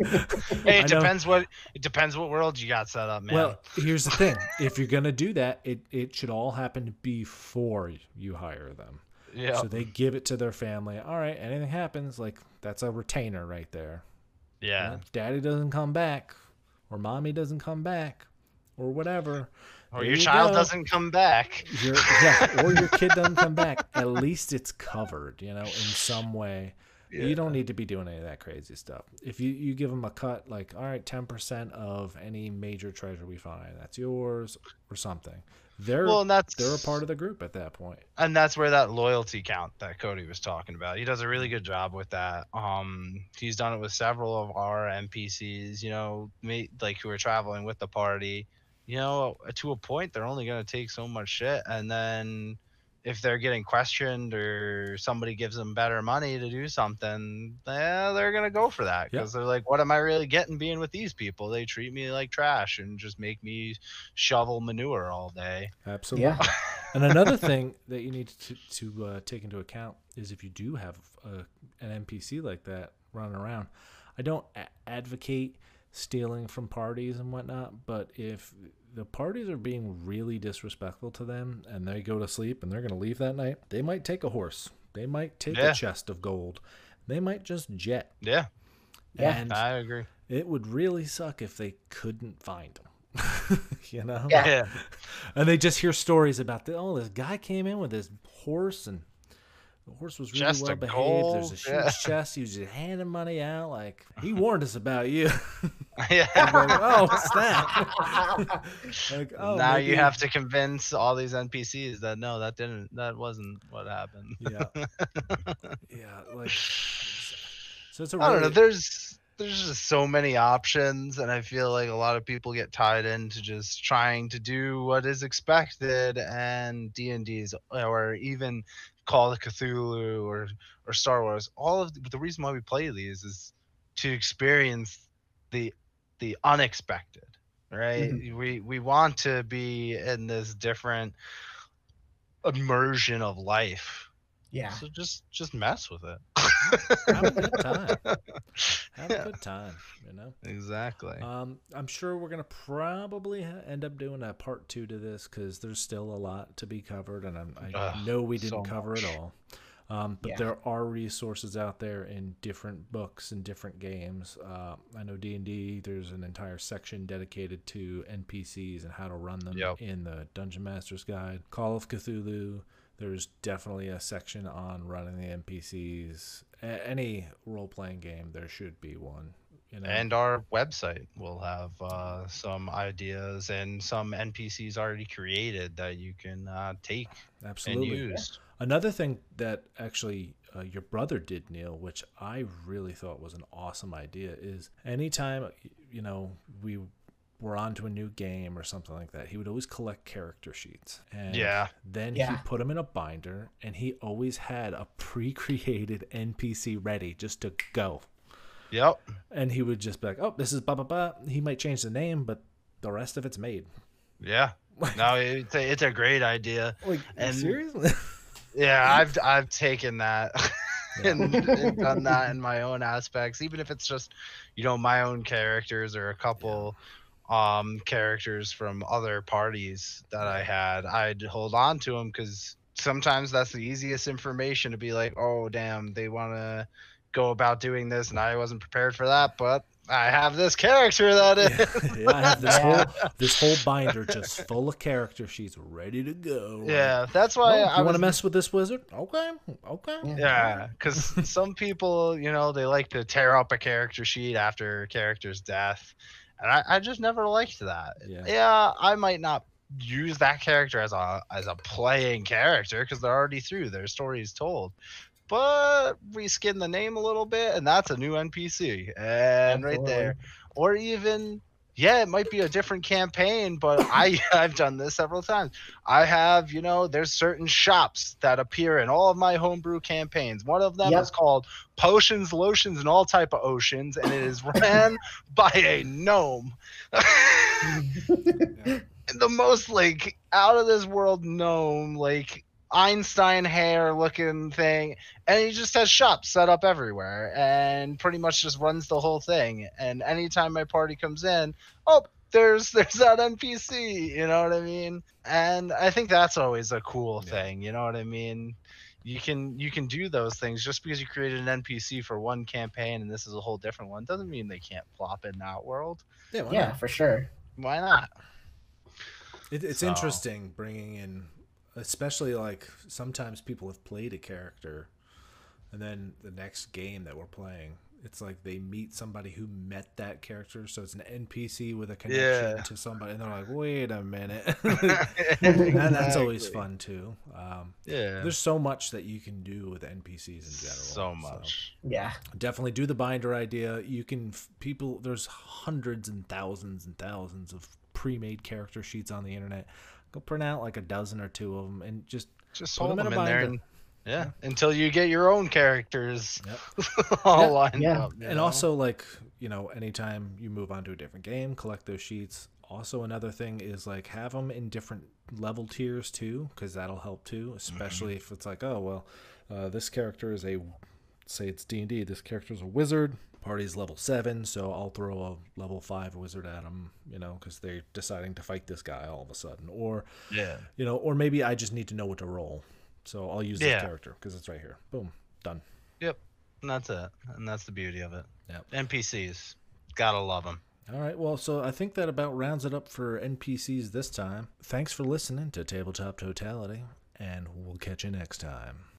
Hey, it depends what it depends what world you got set up, man. Well, *laughs* here's the thing: if you're gonna do that, it it should all happen before you hire them. yeah, So they give it to their family. All right, anything happens, like that's a retainer right there. You yeah, know, Daddy doesn't come back, or mommy doesn't come back, or whatever. Or There your you child go. doesn't come back. Your, yeah, or your kid *laughs* doesn't come back. At least it's covered, you know, in some way. You don't need to be doing any of that crazy stuff. If you, you give them a cut, like, all right, 10% of any major treasure we find, that's yours, or something. They're, Well, and that's they're a part of the group at that point. and that's where that loyalty count that Cody was talking about. He does a really good job with that. Um, he's done it with several of our NPCs. You know, like who are traveling with the party. You know, uh, to a point, they're only gonna take so much shit, and then if they're getting questioned or somebody gives them better money to do something, yeah, they're gonna go for that Yeah. because they're like, "What am I really getting being with these people? They treat me like trash and just make me shovel manure all day." Absolutely. Yeah. and another *laughs* thing that you need to, to uh, take into account is if you do have a, an NPC like that running around, I don't a- advocate stealing from parties and whatnot, but if the parties are being really disrespectful to them and they go to sleep and they're going to leave that night, they might take a horse. They might take Yeah. a chest of gold. They might just jet. Yeah, Yeah. and I agree. it would really suck if they couldn't find them. *laughs* you know? Yeah. Yeah. *laughs* And they just hear stories about the oh, this guy came in with his horse and the horse was really Chest well of behaved. There's a huge yeah. chest. He was just handing money out. Like he warned us about you. *laughs* *laughs* yeah. like, oh snap! *laughs* like oh, now you have to convince all these NPCs that no, that didn't, that wasn't what happened. yeah, *laughs* yeah. Like so, it's a I don't know. There's there's just so many options, and I feel like a lot of people get tied into just trying to do what is expected, and D and D's or even Call of Cthulhu or or Star Wars. All of the, the reason why we play these is to experience the the unexpected, right? We we want to be in this different immersion of life. Yeah. So just just mess with it. have a good *laughs* time. Have a good time. You know. Exactly. Um, I'm sure we're gonna probably ha- end up doing a part two to this because there's still a lot to be covered, and I'm, I Ugh, know we didn't so cover it all. Um, but Yeah. there are resources out there in different books and different games. Uh, I know D and D. There's an entire section dedicated to NPCs and how to run them Yep. in the Dungeon Master's Guide. Call of Cthulhu. There's definitely a section on running the NPCs. A- any role playing game, there should be one. You know? And our website will have uh, some ideas and some NPCs already created that you can uh, take absolutely. and use. Another thing that actually uh, your brother did, Neil, which I really thought was an awesome idea, is anytime you know we were onto a new game or something like that, he would always collect character sheets, and Yeah. then Yeah. he put them in a binder, and he always had a pre-created *laughs* NPC ready just to go, Yep. and he would just be like, "Oh, this is blah blah blah." He might change the name, but the rest of it's made. Yeah. No, it's a, it's a great idea. Like, And- seriously? *laughs* Yeah, I've I've taken that and, and done that in my own aspects, even if it's just you know my own characters or a couple um characters from other parties that I had. I'd hold on to them because sometimes that's the easiest information to be like, oh damn, they want to go about doing this, and I wasn't prepared for that, but I have this character that is. *laughs* yeah, I have this whole this whole binder just full of character sheets ready to go. Yeah, that's "Oh, why you I want to mess with this wizard? Okay, okay. Yeah, because some people, you know, they like to tear up a character sheet after a character's death, and I, I just never liked that. Yeah. I might not use that character as a as a playing character because they're already through their story is told, but reskin the name a little bit, and that's a new NPC, and right there, or even. Yeah, it might be a different campaign, but *laughs* I *laughs* I've done this several times. I have, you know, there's certain shops that appear in all of my homebrew campaigns. One of them Yep. is called Potions, Lotions, and All Type of Oceans, and it is *laughs* ran by a gnome. the most like out of this world gnome, like Einstein hair looking thing, and he just has shops set up everywhere, and pretty much just runs the whole thing. And anytime my party comes in, oh, there's *laughs* there's that NPC, you know what I mean? And I think that's always a cool Yeah. thing, you know what I mean? You can you can do those things just because you created an NPC for one campaign and this is a whole different one doesn't mean they can't plop in that world. Yeah, Yeah, for sure. Why not? It, it's So- interesting bringing in, especially like sometimes people have played a character, and then the next game that we're playing, it's like they meet somebody who met that character, so it's an NPC with a connection Yeah. to somebody, and they're like, "Wait a minute," *laughs* *laughs* and that's always fun too. Um, Yeah. there's so much that you can do with NPCs in general. so much. Yeah. definitely do the binder idea you can people there's hundreds and thousands and thousands of pre-made character sheets on the internet go print out like a dozen or two of them and just Just Put 'em hold in them a in, there and yeah, until you get your own characters Yep. *laughs* all Yeah. lined Yeah. up. you and know? also like you know anytime you move on to a different game collect those sheets also another thing is like have them in different level tiers too because that'll help too especially if it's like oh well uh, this character is a say it's d&d this character is a wizard party's level 7 so i'll throw a level 5 wizard at them you know because they're deciding to fight this guy all of a sudden or yeah. you know or maybe i just need to know what to roll so i'll use Yeah. this character because it's right here boom done Yep, And that's it. And that's the beauty of it. Yep. NPCs. Gotta love them. All right, well, so I think that about rounds it up for NPCs this time. Thanks for listening to Tabletop Totality, and we'll catch you next time.